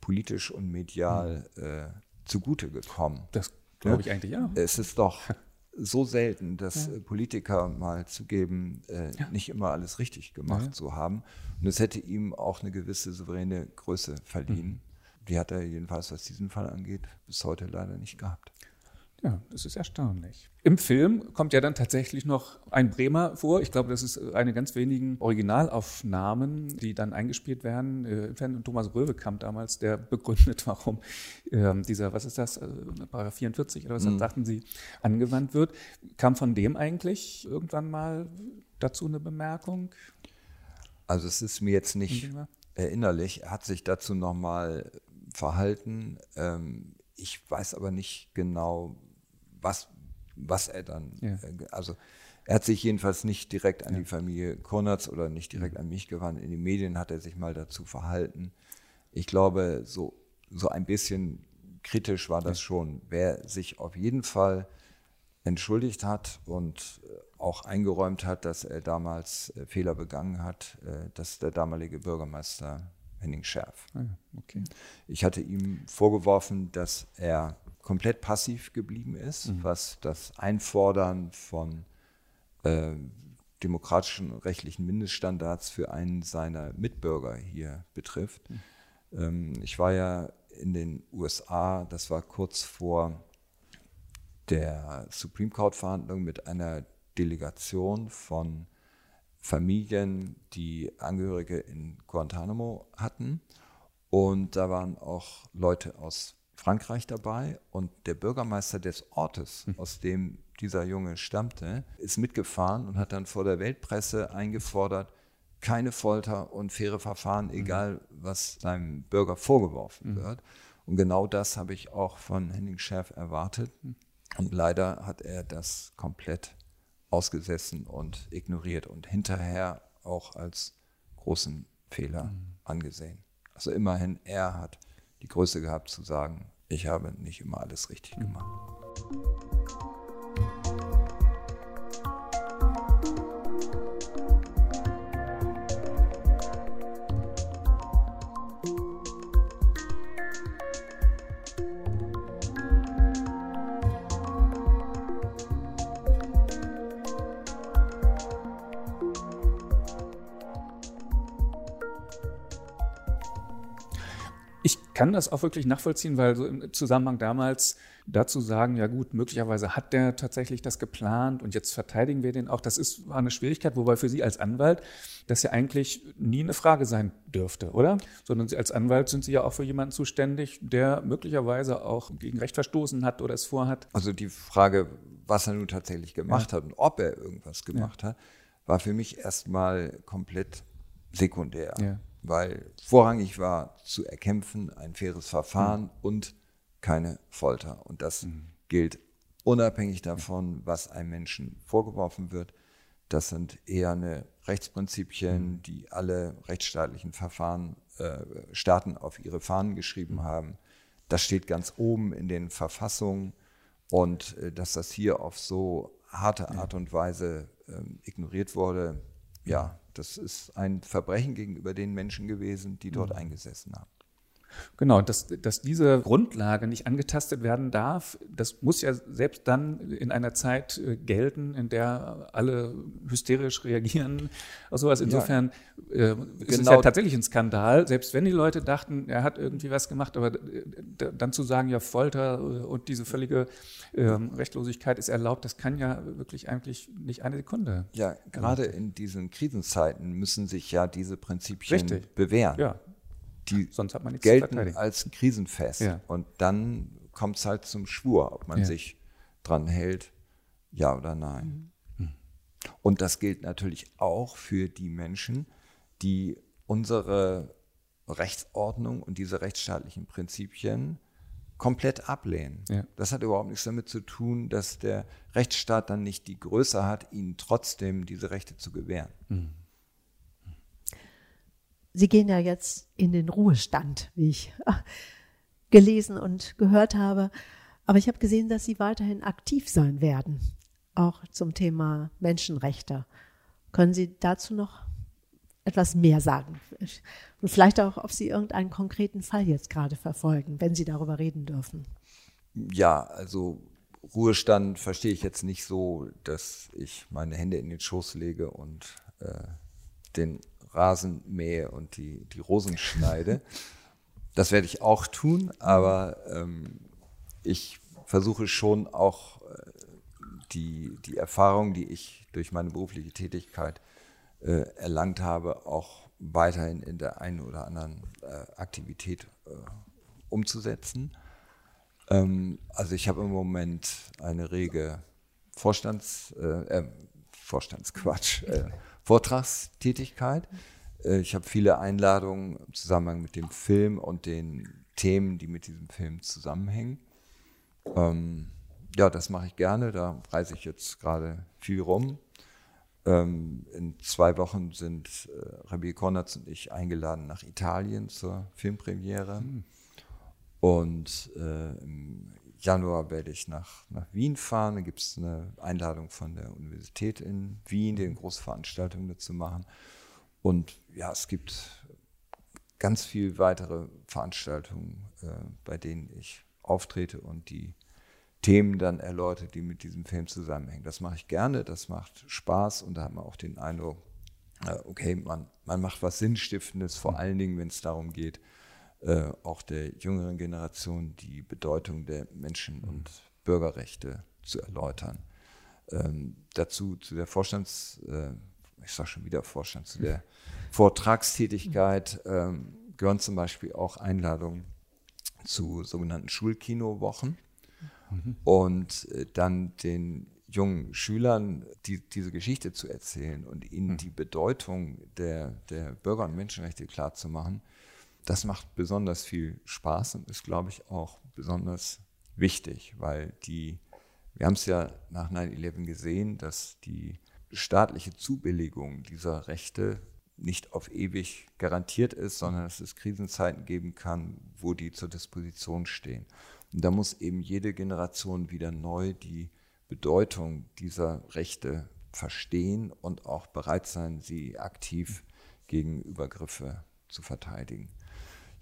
politisch und medial hm. äh, zugute gekommen. Das glaube ich ja? eigentlich ja. Es ist doch [laughs] so selten, dass ja. Politiker mal zugeben, äh, ja. nicht immer alles richtig gemacht zu haben. Und es hätte ihm auch eine gewisse souveräne Größe verliehen. Mhm. Die hat er jedenfalls, was diesen Fall angeht, bis heute leider nicht gehabt. Ja, das ist erstaunlich. Im Film kommt ja dann tatsächlich noch ein Bremer vor. Ich glaube, das ist eine ganz wenigen Originalaufnahmen, die dann eingespielt werden. Äh, Thomas Röwekamp damals, der begründet, [laughs] warum äh, dieser, was ist das, äh, Paragraph 44 oder was mhm. sagten Sie, angewandt wird. Kam von dem eigentlich irgendwann mal dazu eine Bemerkung? Also es ist mir jetzt nicht erinnerlich. Er hat sich dazu nochmal verhalten. Ähm, ich weiß aber nicht genau, was, was er dann, ja. Äh, also er hat sich jedenfalls nicht direkt an ja. die Familie Konrads oder nicht direkt an mich gewandt. In den Medien hat er sich mal dazu verhalten. Ich glaube, so, so ein bisschen kritisch war das ja. schon. Wer sich auf jeden Fall entschuldigt hat und äh, auch eingeräumt hat, dass er damals äh, Fehler begangen hat, dass der damalige Bürgermeister Henning Scherf. Ah okay. Ich hatte ihm vorgeworfen, dass er komplett passiv geblieben ist, mhm. was das Einfordern von äh, demokratischen und rechtlichen Mindeststandards für einen seiner Mitbürger hier betrifft. Mhm. Ähm, ich war ja in den USA, das war kurz vor der Supreme Court-Verhandlung mit einer Delegation von Familien, die Angehörige in Guantanamo hatten. Und da waren auch Leute aus Frankreich dabei und der Bürgermeister des Ortes, hm. aus dem dieser Junge stammte, ist mitgefahren und hat dann vor der Weltpresse eingefordert, keine Folter und faire Verfahren, hm. egal was seinem Bürger vorgeworfen mhm. wird. Und genau das habe ich auch von Henning Schärf erwartet. Hm. Und leider hat er das komplett ausgesessen und ignoriert und hinterher auch als großen Fehler angesehen. Also immerhin, er hat die Größe gehabt zu sagen, ich habe nicht immer alles richtig gemacht. Ich kann das auch wirklich nachvollziehen, weil so im Zusammenhang damals dazu sagen, ja gut, möglicherweise hat der tatsächlich das geplant und jetzt verteidigen wir den auch, das ist, war eine Schwierigkeit, wobei für Sie als Anwalt das ja eigentlich nie eine Frage sein dürfte, oder? Sondern Sie als Anwalt sind Sie ja auch für jemanden zuständig, der möglicherweise auch gegen Recht verstoßen hat oder es vorhat. Also die Frage, was er nun tatsächlich gemacht ja. hat und ob er irgendwas gemacht ja. hat, war für mich erstmal komplett sekundär. Ja. Weil vorrangig war zu erkämpfen ein faires Verfahren mhm. und keine Folter. Und das mhm. gilt unabhängig davon, was einem Menschen vorgeworfen wird. Das sind eher eine Rechtsprinzipien, mhm. die alle rechtsstaatlichen Verfahren, äh, Staaten auf ihre Fahnen geschrieben mhm. haben. Das steht ganz oben in den Verfassungen. Und äh, dass das hier auf so harte Art und Weise äh, ignoriert wurde, ja, das ist ein Verbrechen gegenüber den Menschen gewesen, die dort mhm. eingesessen haben. Genau, dass, dass diese Grundlage nicht angetastet werden darf, das muss ja selbst dann in einer Zeit äh, gelten, in der alle hysterisch reagieren. Also sowas. Insofern ja, äh, ist genau. es ja tatsächlich ein Skandal, selbst wenn die Leute dachten, er hat irgendwie was gemacht, aber äh, dann zu sagen, ja, Folter und diese völlige äh, Rechtlosigkeit ist erlaubt, das kann ja wirklich eigentlich nicht eine Sekunde. Ja, gerade in diesen Krisenzeiten müssen sich ja diese Prinzipien Richtig. bewähren. Ja die Sonst hat man gelten als krisenfest. Ja. Und dann kommt es halt zum Schwur, ob man ja. sich dran hält, ja oder nein. Mhm. Und das gilt natürlich auch für die Menschen, die unsere Rechtsordnung und diese rechtsstaatlichen Prinzipien komplett ablehnen. Ja. Das hat überhaupt nichts damit zu tun, dass der Rechtsstaat dann nicht die Größe hat, ihnen trotzdem diese Rechte zu gewähren. Mhm. Sie gehen ja jetzt in den Ruhestand, wie ich gelesen und gehört habe. Aber ich habe gesehen, dass Sie weiterhin aktiv sein werden, auch zum Thema Menschenrechte. Können Sie dazu noch etwas mehr sagen? Und vielleicht auch, ob Sie irgendeinen konkreten Fall jetzt gerade verfolgen, wenn Sie darüber reden dürfen. Ja, also Ruhestand verstehe ich jetzt nicht so, dass ich meine Hände in den Schoß lege und äh, den Rasen mähe und die, die Rosen schneide. [laughs] Das werde ich auch tun, aber ähm, ich versuche schon auch äh, die, die Erfahrung, die ich durch meine berufliche Tätigkeit äh, erlangt habe, auch weiterhin in der einen oder anderen äh, Aktivität äh, umzusetzen. Ähm, also ich habe im Moment eine rege Vorstands, äh, äh, Vorstandsquatsch, Vortragstätigkeit. Äh, ich habe viele Einladungen im Zusammenhang mit dem Film und den Themen, die mit diesem Film zusammenhängen. Ähm, ja, das mache ich gerne. Da reise ich jetzt gerade viel rum. Ähm, in zwei Wochen sind äh, Rabbi Konatz und ich eingeladen nach Italien zur Filmpremiere. Mhm. Und äh, im Januar werde ich nach, nach Wien fahren. Da gibt es eine Einladung von der Universität in Wien, die eine große Veranstaltung dazu machen. Und ja, es gibt ganz viele weitere Veranstaltungen, äh, bei denen ich auftrete und die Themen dann erläutere, die mit diesem Film zusammenhängen. Das mache ich gerne, das macht Spaß und da hat man auch den Eindruck, äh, okay, man, man macht was Sinnstiftendes, vor allen Dingen, wenn es darum geht, äh, auch der jüngeren Generation die Bedeutung der Menschen- und Bürgerrechte zu erläutern. Ähm, dazu zu der Vorstands, äh, ich sage schon wieder Vorstand, zu der [laughs] Vortragstätigkeit ähm, gehören zum Beispiel auch Einladungen zu sogenannten Schulkinowochen mhm. und äh, dann den jungen Schülern die, diese Geschichte zu erzählen und ihnen mhm. die Bedeutung der, der Bürger- und Menschenrechte klarzumachen das macht besonders viel Spaß und ist, glaube ich, auch besonders wichtig, weil die, wir haben es ja nach 9-11 gesehen, dass die staatliche Zubilligung dieser Rechte nicht auf ewig garantiert ist, sondern dass es Krisenzeiten geben kann, wo die zur Disposition stehen. Und da muss eben jede Generation wieder neu die Bedeutung dieser Rechte verstehen und auch bereit sein, sie aktiv gegen Übergriffe zu verteidigen.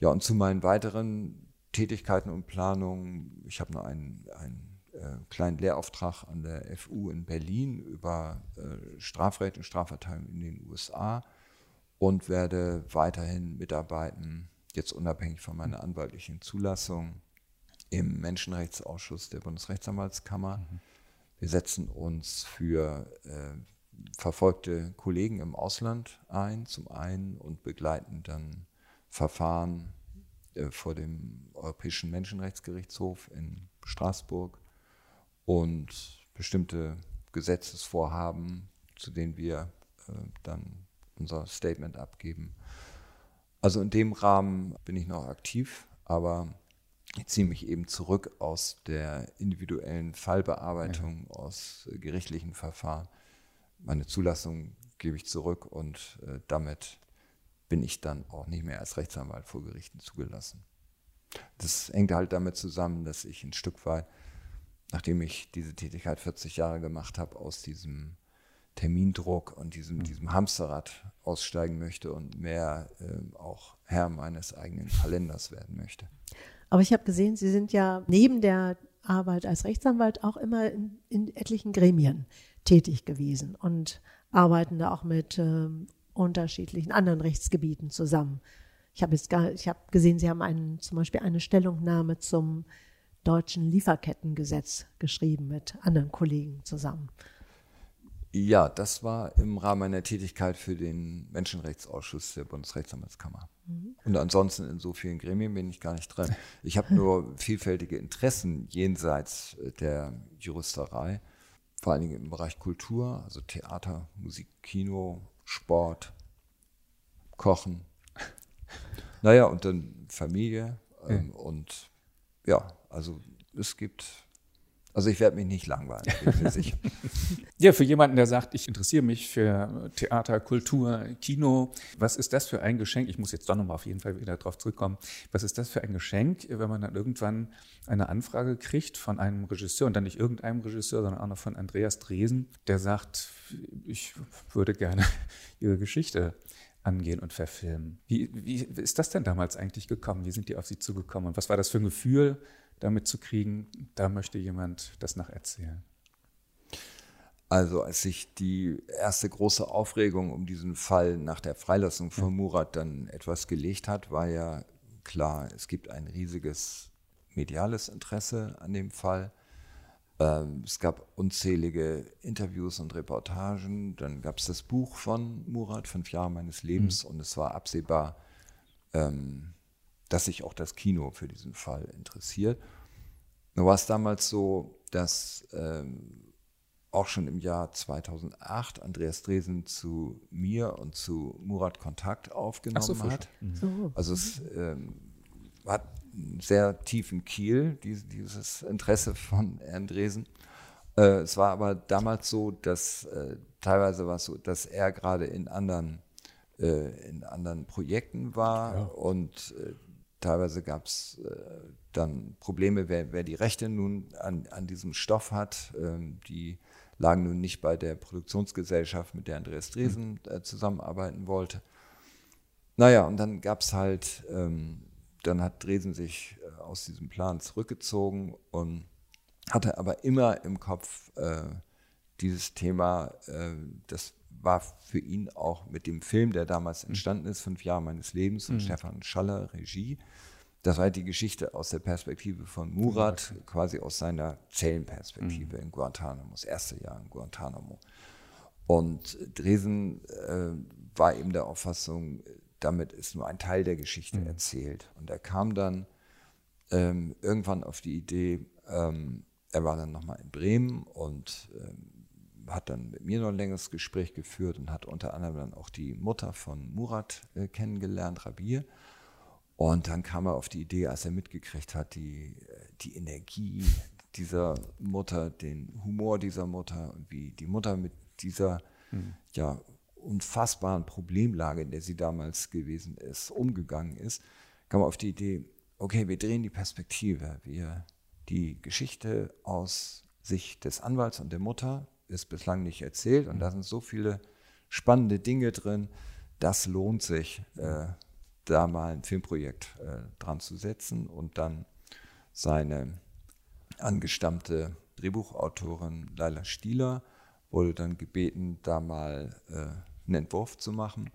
Ja, und zu meinen weiteren Tätigkeiten und Planungen, ich habe noch einen, einen äh, kleinen Lehrauftrag an der FU in Berlin über äh, Strafrecht und Strafverteidigung in den USA und werde weiterhin mitarbeiten jetzt unabhängig von meiner anwaltlichen Zulassung, im Menschenrechtsausschuss der Bundesrechtsanwaltskammer. Mhm. Wir setzen uns für äh, verfolgte Kollegen im Ausland ein, zum einen, und begleiten dann Verfahren äh, vor dem Europäischen Menschenrechtsgerichtshof in Straßburg und bestimmte Gesetzesvorhaben, zu denen wir äh, dann unser Statement abgeben. Also in dem Rahmen bin ich noch aktiv, aber ich ziehe mich eben zurück aus der individuellen Fallbearbeitung, ja. aus gerichtlichen Verfahren. Meine Zulassung gebe ich zurück und äh, damit bin ich dann auch nicht mehr als Rechtsanwalt vor Gerichten zugelassen. Das hängt halt damit zusammen, dass ich ein Stück weit, nachdem ich diese Tätigkeit 40 Jahre gemacht habe, aus diesem Termindruck und diesem, mhm. diesem Hamsterrad aussteigen möchte und mehr äh, auch Herr meines eigenen Kalenders werden möchte. Aber ich habe gesehen, Sie sind ja neben der Arbeit als Rechtsanwalt auch immer in, in etlichen Gremien tätig gewesen und arbeiten da auch mit äh, unterschiedlichen anderen Rechtsgebieten zusammen. Ich habe jetzt gar, ich habe gesehen, Sie haben einen, zum Beispiel eine Stellungnahme zum deutschen Lieferkettengesetz geschrieben mit anderen Kollegen zusammen. Ja, das war im Rahmen meiner Tätigkeit für den Menschenrechtsausschuss der Bundesrechtsanwaltskammer. Mhm. Und ansonsten in so vielen Gremien bin ich gar nicht drin. Ich habe nur [laughs] vielfältige Interessen jenseits der Juristerei, vor allen Dingen im Bereich Kultur, also Theater, Musik, Kino, Sport, Kochen. Naja, und dann Familie ähm, ja. und ja, also es gibt also ich werde mich nicht langweilen, bin mir sicher. [laughs] ja, für jemanden, der sagt, ich interessiere mich für Theater, Kultur, Kino, was ist das für ein Geschenk? Ich muss jetzt doch nochmal auf jeden Fall wieder darauf zurückkommen. Was ist das für ein Geschenk, wenn man dann irgendwann eine Anfrage kriegt von einem Regisseur und dann nicht irgendeinem Regisseur, sondern auch noch von Andreas Dresen, der sagt, ich würde gerne [laughs] Ihre Geschichte angehen und verfilmen. Wie, wie ist das denn damals eigentlich gekommen? Wie sind die auf Sie zugekommen und was war das für ein Gefühl? Damit zu kriegen, da möchte jemand das nacherzählen? Also als sich die erste große Aufregung um diesen Fall nach der Freilassung von Murat dann etwas gelegt hat, war ja klar, es gibt ein riesiges mediales Interesse an dem Fall. Ähm, es gab unzählige Interviews und Reportagen. Dann gab es das Buch von Murat, Fünf Jahre meines Lebens, mhm. und es war absehbar, ähm, dass sich auch das Kino für diesen Fall interessiert. Nur war es damals so, dass ähm, auch schon im Jahr 2008 Andreas Dresen zu mir und zu Murat Kontakt aufgenommen so, hat. Mhm. Also es ähm, hat einen sehr tiefen Kiel, dieses Interesse von Herrn Dresen. Äh, es war aber damals so, dass äh, teilweise war es so, dass er gerade in anderen, äh, in anderen Projekten war ja. und äh, Teilweise gab es äh, dann Probleme, wer, wer, die Rechte nun an, an diesem Stoff hat. Ähm, die lagen nun nicht bei der Produktionsgesellschaft, mit der Andreas Dresen äh, zusammenarbeiten wollte. Naja, und dann gab es halt, ähm, dann hat Dresen sich äh, aus diesem Plan zurückgezogen und hatte aber immer im Kopf äh, dieses Thema, äh, das war für ihn auch mit dem Film, der damals entstanden ist, Fünf Jahre meines Lebens, von mhm. Stefan Schaller, Regie. Das war die Geschichte aus der Perspektive von Murat, mhm. quasi aus seiner Zellenperspektive mhm. in Guantanamo, das erste Jahr in Guantanamo. Und Dresen äh, war eben der Auffassung, damit ist nur ein Teil der Geschichte mhm. erzählt. Und er kam dann ähm, irgendwann auf die Idee, ähm, er war dann nochmal in Bremen und ähm, hat dann mit mir noch ein längeres Gespräch geführt und hat unter anderem dann auch die Mutter von Murat äh, kennengelernt, Rabir. Und dann kam er auf die Idee, als er mitgekriegt hat, die, äh, die Energie dieser Mutter, den Humor dieser Mutter und wie die Mutter mit dieser mhm. ja, unfassbaren Problemlage, in der sie damals gewesen ist, umgegangen ist, kam er auf die Idee, okay, wir drehen die Perspektive, wir die Geschichte aus Sicht des Anwalts und der Mutter ist bislang nicht erzählt und da sind so viele spannende Dinge drin, das lohnt sich, äh, da mal ein Filmprojekt äh, dran zu setzen und dann seine angestammte Drehbuchautorin Laila Stieler wurde dann gebeten, da mal äh, einen Entwurf zu machen.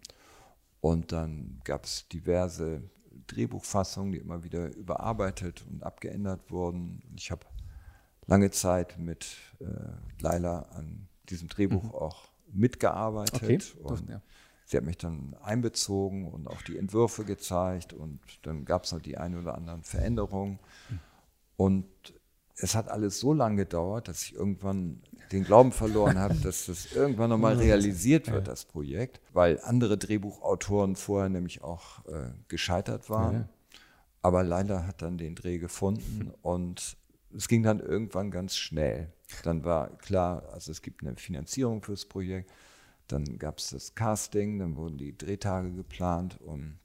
Und dann gab es diverse Drehbuchfassungen, die immer wieder überarbeitet und abgeändert wurden. Ich habe lange Zeit mit äh, Laila an diesem Drehbuch mhm. auch mitgearbeitet. Okay. Und ja. Sie hat mich dann einbezogen und auch die Entwürfe gezeigt und dann gab es noch die ein oder anderen Veränderungen. Mhm. Und es hat alles so lange gedauert, dass ich irgendwann den Glauben verloren habe, dass das irgendwann nochmal [laughs] realisiert wird, das Projekt, weil andere Drehbuchautoren vorher nämlich auch äh, gescheitert waren. Aber leider hat dann den Dreh gefunden [laughs] und es ging dann irgendwann ganz schnell. Dann war klar, also es gibt eine Finanzierung fürs Projekt, dann gab es das Casting, dann wurden die Drehtage geplant und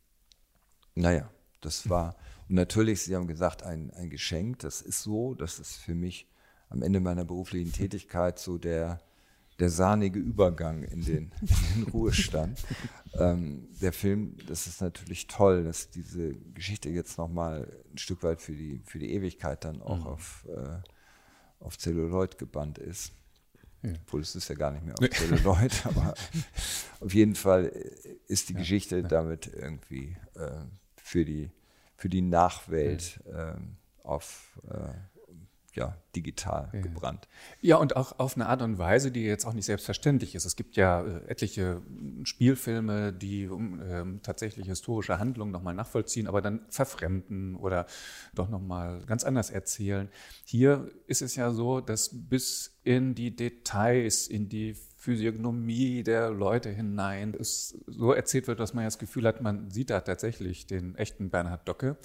naja, das war, und natürlich, Sie haben gesagt, ein, ein Geschenk, das ist so, das ist für mich am Ende meiner beruflichen Tätigkeit so der, der sahnige Übergang in den, [laughs] in den Ruhestand. ähm, der Film, das ist natürlich toll, dass diese Geschichte jetzt nochmal ein Stück weit für die, für die Ewigkeit dann auch mhm. auf, äh, auf Celluloid gebannt ist. Ja. Obwohl es ist ja gar nicht mehr auf Celluloid, [laughs] aber auf jeden Fall ist die ja, Geschichte ja. damit irgendwie äh, für, die, für die Nachwelt äh, auf äh, ja, digital ja. gebrannt. Ja, und auch auf eine Art und Weise, die jetzt auch nicht selbstverständlich ist. Es gibt ja äh, etliche Spielfilme, die um, äh, tatsächlich historische Handlungen nochmal nachvollziehen, aber dann verfremden oder doch nochmal ganz anders erzählen. Hier ist es ja so, dass bis in die Details, in die Physiognomie der Leute hinein es so erzählt wird, dass man ja das Gefühl hat, man sieht da tatsächlich den echten Bernhard Docke.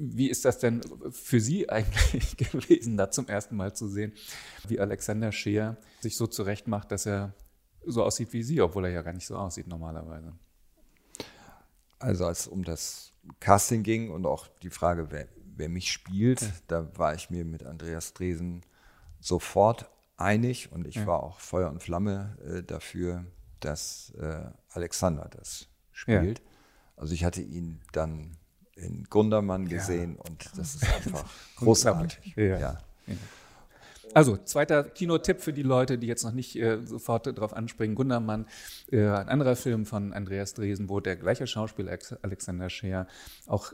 Wie ist das denn für Sie eigentlich [laughs] gewesen, da zum ersten Mal zu sehen, wie Alexander Scheer sich so zurecht macht, dass er so aussieht wie Sie, obwohl er ja gar nicht so aussieht normalerweise? Also als es um das Casting ging und auch die Frage, wer, wer mich spielt, ja. da war ich mir mit Andreas Dresen sofort einig und ich ja. war auch Feuer und Flamme äh, dafür, dass äh, Alexander das spielt. Ja. Also ich hatte ihn dann in Gundermann gesehen ja. und das ist einfach [laughs] großartig. Ja. ja. Also, zweiter Kinotipp für die Leute, die jetzt noch nicht äh, sofort darauf anspringen. Gundermann, äh, ein anderer Film von Andreas Dresen, wo der gleiche Schauspieler Alexander Scheer, auch,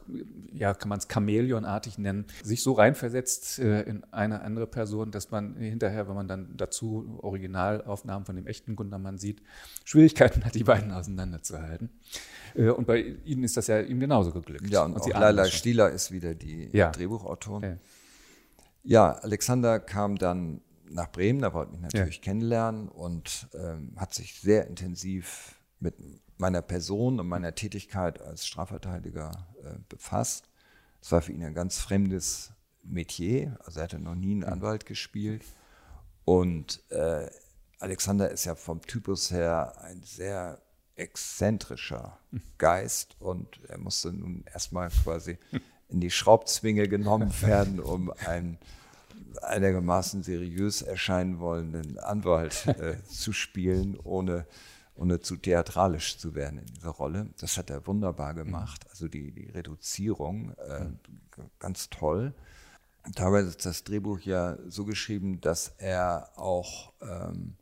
ja, kann man es Chamäleonartig nennen, sich so reinversetzt äh, in eine andere Person, dass man hinterher, wenn man dann dazu Originalaufnahmen von dem echten Gundermann sieht, Schwierigkeiten hat, die beiden auseinanderzuhalten. Äh, und bei Ihnen ist das ja ihm genauso geglückt. Ja, und, und auch Laila Stieler ist wieder die ja. Drehbuchautorin. Ja. ja. Alexander kam dann nach Bremen, da wollte mich natürlich ja. kennenlernen und ähm, hat sich sehr intensiv mit meiner Person und meiner Tätigkeit als Strafverteidiger äh, befasst. Es war für ihn ein ganz fremdes Metier, also er hatte noch nie einen mhm. Anwalt gespielt. Und äh, Alexander ist ja vom Typus her ein sehr exzentrischer Geist und er musste nun erstmal quasi in die Schraubzwinge genommen [laughs] werden, um einen einigermaßen seriös erscheinen wollenden Anwalt äh, [laughs] zu spielen, ohne, ohne zu theatralisch zu werden in dieser Rolle. Das hat er wunderbar gemacht. Also die, die Reduzierung, äh, ganz toll. Teilweise ist das Drehbuch ja so geschrieben, dass er auch ähm,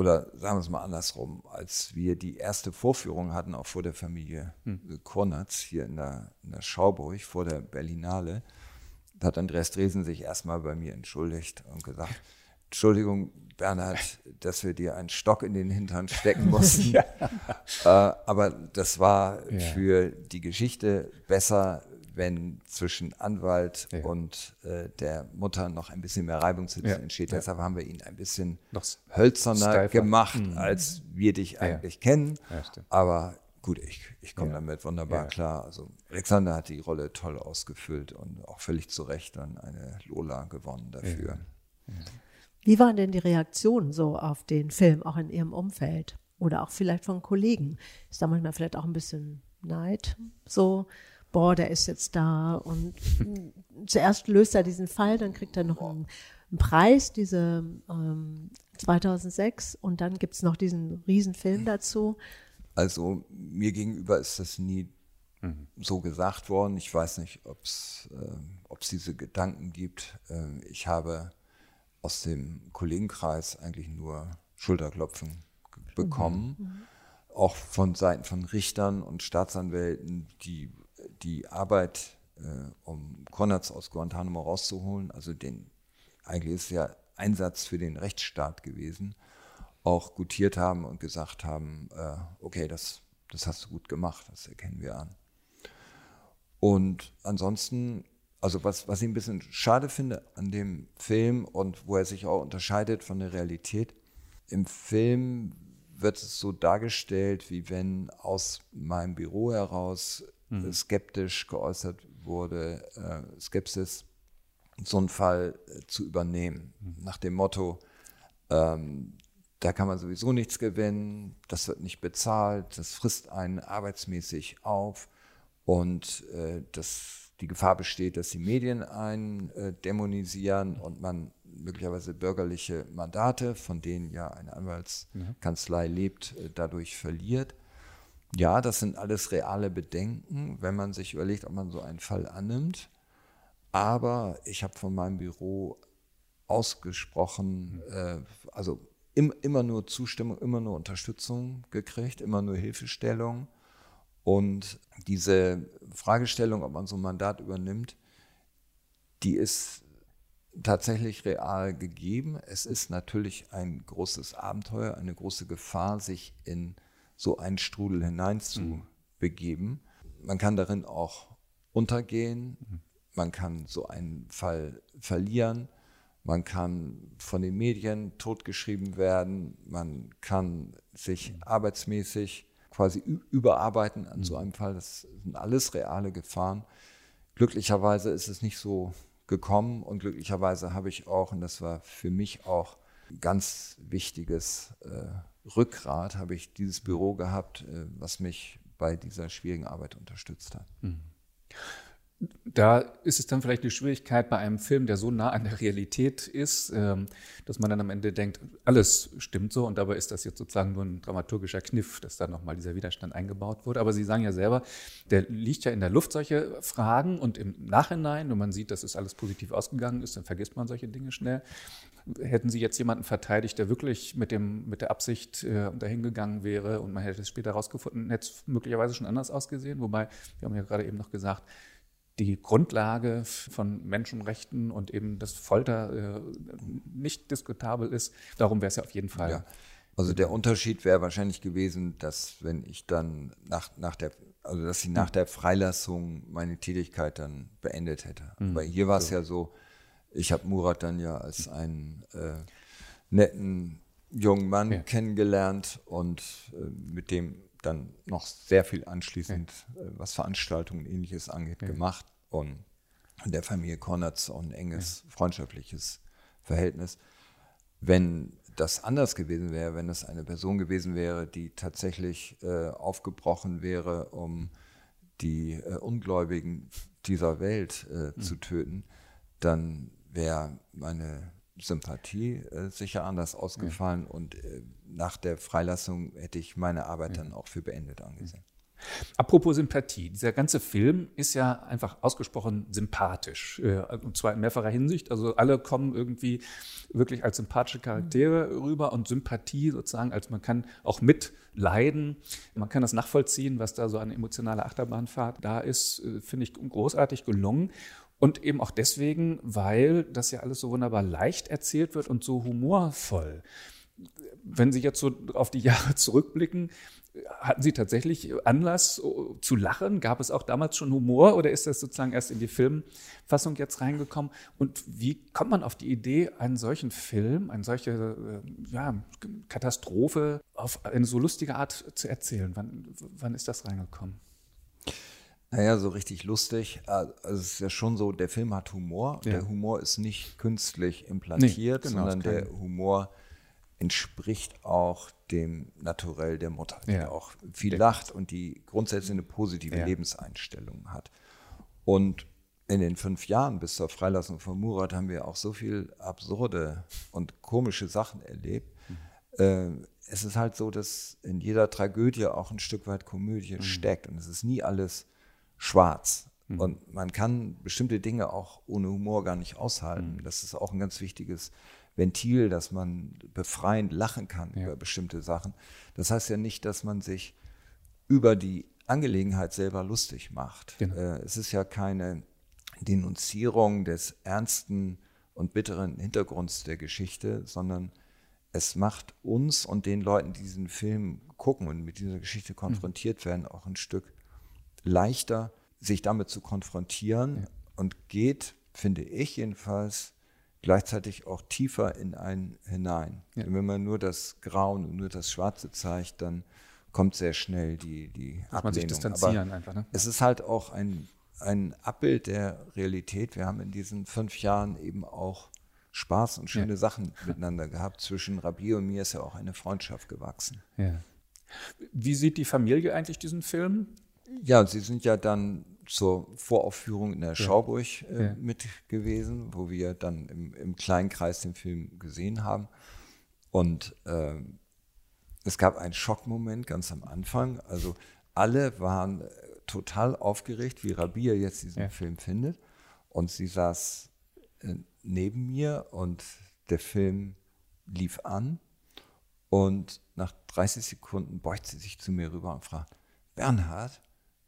oder sagen wir es mal andersrum, als wir die erste Vorführung hatten, auch vor der Familie hm. Kornatz hier in der, in der Schauburg, vor der Berlinale, da hat Andreas Dresen sich erstmal bei mir entschuldigt und gesagt, Entschuldigung, Bernhard, [laughs] dass wir dir einen Stock in den Hintern stecken [laughs] mussten. ja. äh, aber das war ja. für die Geschichte besser, wenn zwischen Anwalt ja. und äh, der Mutter noch ein bisschen mehr Reibungssitz ja. entsteht. Deshalb haben wir ihn ein bisschen noch hölzerner steifer. gemacht, mhm. als wir dich eigentlich kennen. Aber gut, ich, ich komme damit wunderbar klar. Also Alexander hat die Rolle toll ausgefüllt und auch völlig zu Recht dann eine Lola gewonnen dafür. Wie waren denn die Reaktionen so auf den Film, auch in Ihrem Umfeld? Oder auch vielleicht von Kollegen? Ist da manchmal vielleicht auch ein bisschen Neid so? Boah, der ist jetzt da. Und [laughs] zuerst löst er diesen Fall, dann kriegt er noch einen, einen Preis, diese ähm, 2006. Und dann gibt's noch diesen Riesenfilm dazu. Also mir gegenüber ist das nie mhm. so gesagt worden. Ich weiß nicht, ob es äh, diese Gedanken gibt. Äh, ich habe aus dem Kollegenkreis eigentlich nur Schulterklopfen bekommen. Mhm. Auch von Seiten von Richtern und Staatsanwälten, die die Arbeit, äh, um Konrads aus Guantanamo rauszuholen, also den, eigentlich ist ja Einsatz für den Rechtsstaat gewesen, auch gutiert haben und gesagt haben, äh, okay, das, das hast du gut gemacht, das erkennen wir an. Und ansonsten, also was, was ich ein bisschen schade finde an dem Film und wo er sich auch unterscheidet von der Realität, im Film wird es so dargestellt, wie wenn aus meinem Büro heraus mhm. skeptisch geäußert wurde, äh, Skepsis, so einen Fall äh, zu übernehmen. Mhm. Nach dem Motto, ähm, da kann man sowieso nichts gewinnen, das wird nicht bezahlt, das frisst einen arbeitsmäßig auf und äh, das, die Gefahr besteht, dass die Medien einen äh, dämonisieren und man möglicherweise bürgerliche Mandate, von denen ja eine Anwaltskanzlei lebt, äh, dadurch verliert. Ja, das sind alles reale Bedenken, wenn man sich überlegt, ob man so einen Fall annimmt. Aber ich habe von meinem Büro ausgesprochen, äh, also im, immer nur Zustimmung, immer nur Unterstützung gekriegt, immer nur Hilfestellung. Und diese Fragestellung, ob man so ein Mandat übernimmt, die ist tatsächlich real gegeben. Es ist natürlich ein großes Abenteuer, eine große Gefahr, sich in so einen Strudel hineinzubegeben. Man kann darin auch untergehen, man kann so einen Fall verlieren, man kann von den Medien totgeschrieben werden, man kann sich arbeitsmäßig quasi überarbeiten an so einem Fall. Das sind alles reale Gefahren. Glücklicherweise ist es nicht so gekommen und glücklicherweise habe ich auch, und das war für mich auch ganz wichtiges äh, Rückgrat, habe ich dieses Büro gehabt, äh, was mich bei dieser schwierigen Arbeit unterstützt hat. Mhm. Da ist es dann vielleicht eine Schwierigkeit bei einem Film, der so nah an der Realität ist, ähm, dass man dann am Ende denkt, alles stimmt so und dabei ist das jetzt sozusagen nur ein dramaturgischer Kniff, dass da nochmal dieser Widerstand eingebaut wurde. Aber Sie sagen ja selber, der liegt ja in der Luft, solche Fragen und im Nachhinein, wenn man sieht, dass es alles positiv ausgegangen ist, dann vergisst man solche Dinge schnell. Hätten Sie jetzt jemanden verteidigt, der wirklich mit, dem, mit der Absicht äh, dahin wäre und man hätte es später herausgefunden, hätte es möglicherweise schon anders ausgesehen? Wobei, wir haben ja gerade eben noch gesagt, die Grundlage von Menschenrechten und eben das Folter äh, nicht diskutabel ist. Darum wäre es ja auf jeden Fall. Ja. Also der Unterschied wäre wahrscheinlich gewesen, dass wenn ich dann nach, nach der, also dass ich nach hm. der Freilassung meine Tätigkeit dann beendet hätte. Mhm. Weil hier war es so. ja so, ich habe Murat dann ja als einen äh, netten jungen Mann ja. kennengelernt und äh, mit dem dann noch sehr viel anschließend, ja. Äh, was Veranstaltungen und ähnliches angeht, ja. gemacht. Und der Familie Konrads auch ein enges ja. freundschaftliches Verhältnis. Wenn das anders gewesen wäre, wenn es eine Person gewesen wäre, die tatsächlich äh, aufgebrochen wäre, um die äh, Ungläubigen dieser Welt äh, mhm. zu töten, dann wäre meine Sympathie äh, sicher anders ausgefallen ja. und äh, nach der Freilassung hätte ich meine Arbeit ja. dann auch für beendet angesehen. Apropos Sympathie, dieser ganze Film ist ja einfach ausgesprochen sympathisch. Äh, und zwar in mehrfacher Hinsicht. Also alle kommen irgendwie wirklich als sympathische Charaktere rüber und Sympathie sozusagen, als man kann auch mitleiden. Man kann das nachvollziehen, was da so eine emotionale Achterbahnfahrt da ist, äh, finde ich großartig gelungen. Und eben auch deswegen, weil das ja alles so wunderbar leicht erzählt wird und so humorvoll. Wenn Sie jetzt so auf die Jahre [laughs] zurückblicken, hatten Sie tatsächlich Anlass zu lachen? Gab es auch damals schon Humor oder ist das sozusagen erst in die Filmfassung jetzt reingekommen? Und wie kommt man auf die Idee, einen solchen Film, eine solche äh, ja, Katastrophe auf eine so lustige Art zu erzählen? Wann, wann ist das reingekommen? Naja, so richtig lustig. Also es ist ja schon so, der Film hat Humor. Ja. Der Humor ist nicht künstlich implantiert, nee, genau, sondern der Humor entspricht auch dem Naturell der Mutter, die ja. auch viel lacht und die grundsätzlich eine positive ja. Lebenseinstellung hat. Und in den fünf Jahren bis zur Freilassung von Murat haben wir auch so viel absurde und komische Sachen erlebt. Mhm. es ist halt so, dass in jeder Tragödie auch ein Stück weit Komödie mhm. steckt und es ist nie alles schwarz. Mhm. Und man kann bestimmte Dinge auch ohne Humor gar nicht aushalten. Mhm. Das ist auch ein ganz wichtiges Ventil, dass man befreiend lachen kann ja. über bestimmte Sachen. Das heißt ja nicht, dass man sich über die Angelegenheit selber lustig macht. Genau. Äh, es ist ja keine Denunzierung des ernsten und bitteren Hintergrunds der Geschichte, sondern es macht uns und den Leuten, die diesen Film gucken und mit dieser Geschichte konfrontiert werden, auch ein Stück leichter, sich damit zu konfrontieren ja. und geht, finde ich jedenfalls, gleichzeitig auch tiefer in einen hinein. Ja. Wenn man nur das Grauen und nur das Schwarze zeigt, dann kommt sehr schnell die, die Muss man sich distanzieren Aber einfach. Ne? Es ist halt auch ein, ein Abbild der Realität. Wir haben in diesen fünf Jahren eben auch Spaß und schöne ja. Sachen miteinander gehabt. Zwischen Rabi und mir ist ja auch eine Freundschaft gewachsen. Ja. Wie sieht die Familie eigentlich diesen Film? Ja, sie sind ja dann zur Voraufführung in der Schauburg äh, ja. mit gewesen, wo wir dann im, im, kleinen Kreis den Film gesehen haben. Und äh, es gab einen Schockmoment ganz am Anfang. Also alle waren äh, total aufgeregt, wie Rabia jetzt diesen ja. Film findet. Und sie saß äh, neben mir und der Film lief an. Und nach 30 Sekunden beugt sie sich zu mir rüber und fragt, Bernhard,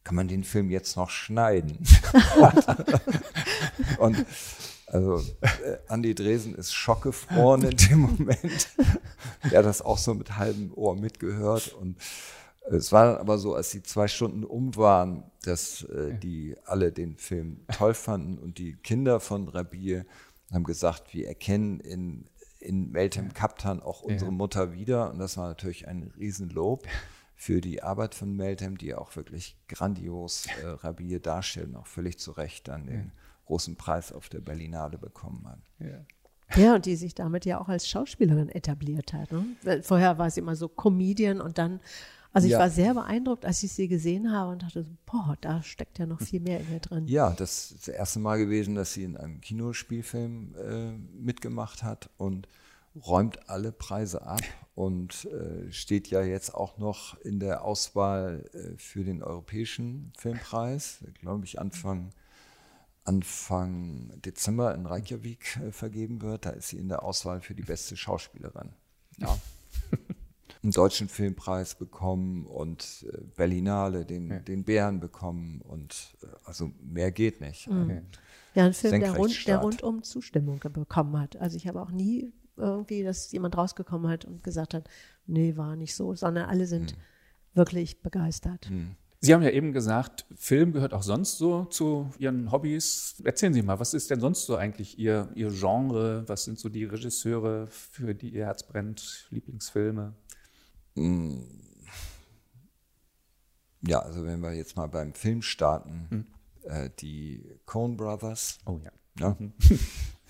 kann man den Film jetzt noch schneiden? [laughs] und also äh, Andi Dresen ist schockgefroren in dem Moment. Er hat das auch so mit halbem Ohr mitgehört. Und es war dann aber so, als die zwei Stunden um waren, dass äh, die alle den Film toll fanden und die Kinder von Rabier haben gesagt, wir erkennen in, in Meltem Kaptan auch unsere. Mutter wieder. Und das war natürlich ein Riesenlob für die Arbeit von Meltem, die auch wirklich grandios äh, Rabier darstellen, auch völlig zu Recht dann den großen Preis auf der Berlinale bekommen hat. Ja. Ja, und die sich damit ja auch als Schauspielerin etabliert hat. Ne? Vorher war sie immer so Comedian und dann, also ich ja. war sehr beeindruckt, als ich sie gesehen habe und dachte, boah, da steckt ja noch viel mehr in ihr drin. Ja, das ist das erste Mal gewesen, dass sie in einem Kinospielfilm äh, mitgemacht hat und räumt alle Preise ab und äh, steht ja jetzt auch noch in der Auswahl äh, für den Europäischen Filmpreis, glaube ich, Anfang, Anfang Dezember in Reykjavik äh, vergeben wird. Da ist sie in der Auswahl für die beste Schauspielerin. Ja. [laughs] einen deutschen Filmpreis bekommen und äh, Berlinale den, ja. den Bären bekommen und äh, also mehr geht nicht. Mhm. Ja, ein Film, der, rund, der rundum Zustimmung bekommen hat. Also ich habe auch nie irgendwie, dass jemand rausgekommen hat und gesagt hat, nee, war nicht so, sondern alle sind hm. wirklich begeistert. Hm. Sie haben ja eben gesagt, Film gehört auch sonst so zu Ihren Hobbys. Erzählen Sie mal, was ist denn sonst so eigentlich Ihr, Ihr Genre? Was sind so die Regisseure, für die Ihr Herz brennt, Lieblingsfilme? Hm. Ja, also wenn wir jetzt mal beim Film starten, hm. äh, die Coen Brothers. Oh ja. ja. [laughs]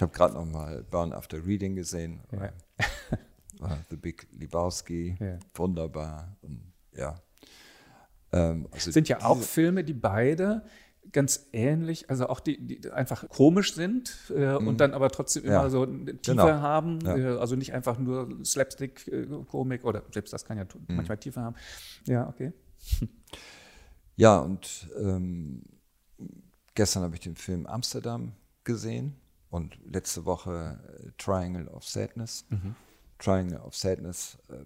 Ich habe gerade noch mal Burn After Reading gesehen. Ja. The Big Lebowski, ja. wunderbar. Und, ja. Ähm, also sind ja auch Filme, die beide ganz ähnlich, also auch die, die einfach komisch sind äh, und mhm. dann aber trotzdem immer ja. so eine Tiefe genau. haben. Ja. Äh, also nicht einfach nur Slapstick-Komik oder selbst das kann ja mhm. manchmal Tiefe haben. Ja, okay. Ja, und ähm, gestern habe ich den Film Amsterdam gesehen und letzte Woche äh, Triangle of Sadness. Mhm. Triangle of Sadness äh,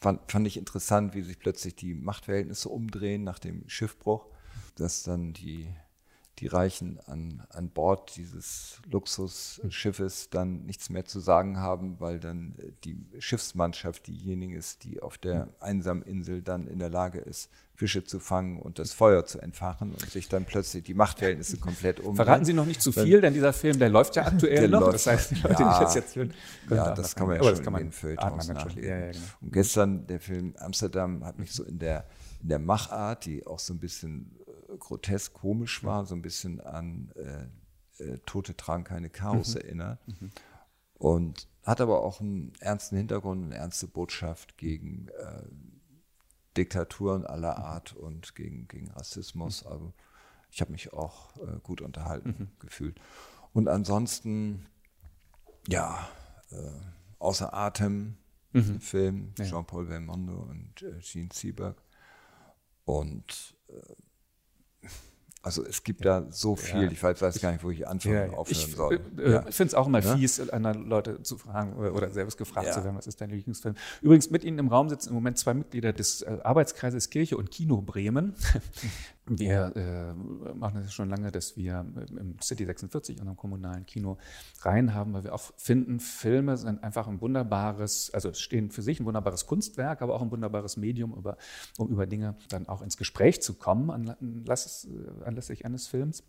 fand, fand ich interessant, wie sich plötzlich die Machtverhältnisse umdrehen nach dem Schiffbruch, dass dann die die Reichen an, an Bord dieses Luxusschiffes dann nichts mehr zu sagen haben, weil dann äh, die Schiffsmannschaft diejenige ist, die auf der einsamen Insel dann in der Lage ist, Fische zu fangen und das Feuer zu entfachen und sich dann plötzlich die Machtverhältnisse komplett um. Verraten Sie noch nicht zu viel, denn dieser Film, der läuft ja aktuell noch. Läuft, das heißt, die Leute, ja, die das jetzt hören, ja, das kann man ja schon in den Feuilletons nachlesen. Ja, ja, genau. Und gestern der Film Amsterdam hat mich so in der in der Machart, die auch so ein bisschen grotesk komisch war, so ein bisschen an äh, äh, Tote tragen keine Chaos mhm. erinnert. Mhm. Und hat aber auch einen ernsten Hintergrund, eine ernste Botschaft gegen äh, Diktaturen aller. Art und gegen, gegen Rassismus. Mhm. Also ich habe mich auch äh, gut unterhalten mhm. gefühlt. Und ansonsten, ja, äh, außer Atem, mhm. Film, ja. Jean-Paul Belmondo und äh, Gene Seberg. Und Also es gibt da so viel, ja. ich weiß, weiß, gar nicht, wo ich anfangen ja, aufhören ich, soll. Äh, ja. Ich finde es auch immer fies, andere Leute zu fragen oder selbst gefragt zu werden, was ist dein Lieblingsfilm. Übrigens, mit Ihnen im Raum sitzen im Moment zwei Mitglieder des äh, Arbeitskreises Kirche und Kino Bremen. Wir äh, machen das schon lange, dass wir im City 46, unserem kommunalen Kino, rein haben, weil wir auch finden, Filme sind einfach ein wunderbares, also stehen für sich ein wunderbares Kunstwerk, aber auch ein wunderbares Medium, über, um über Dinge dann auch ins Gespräch zu kommen äh, anlässlich eines Films.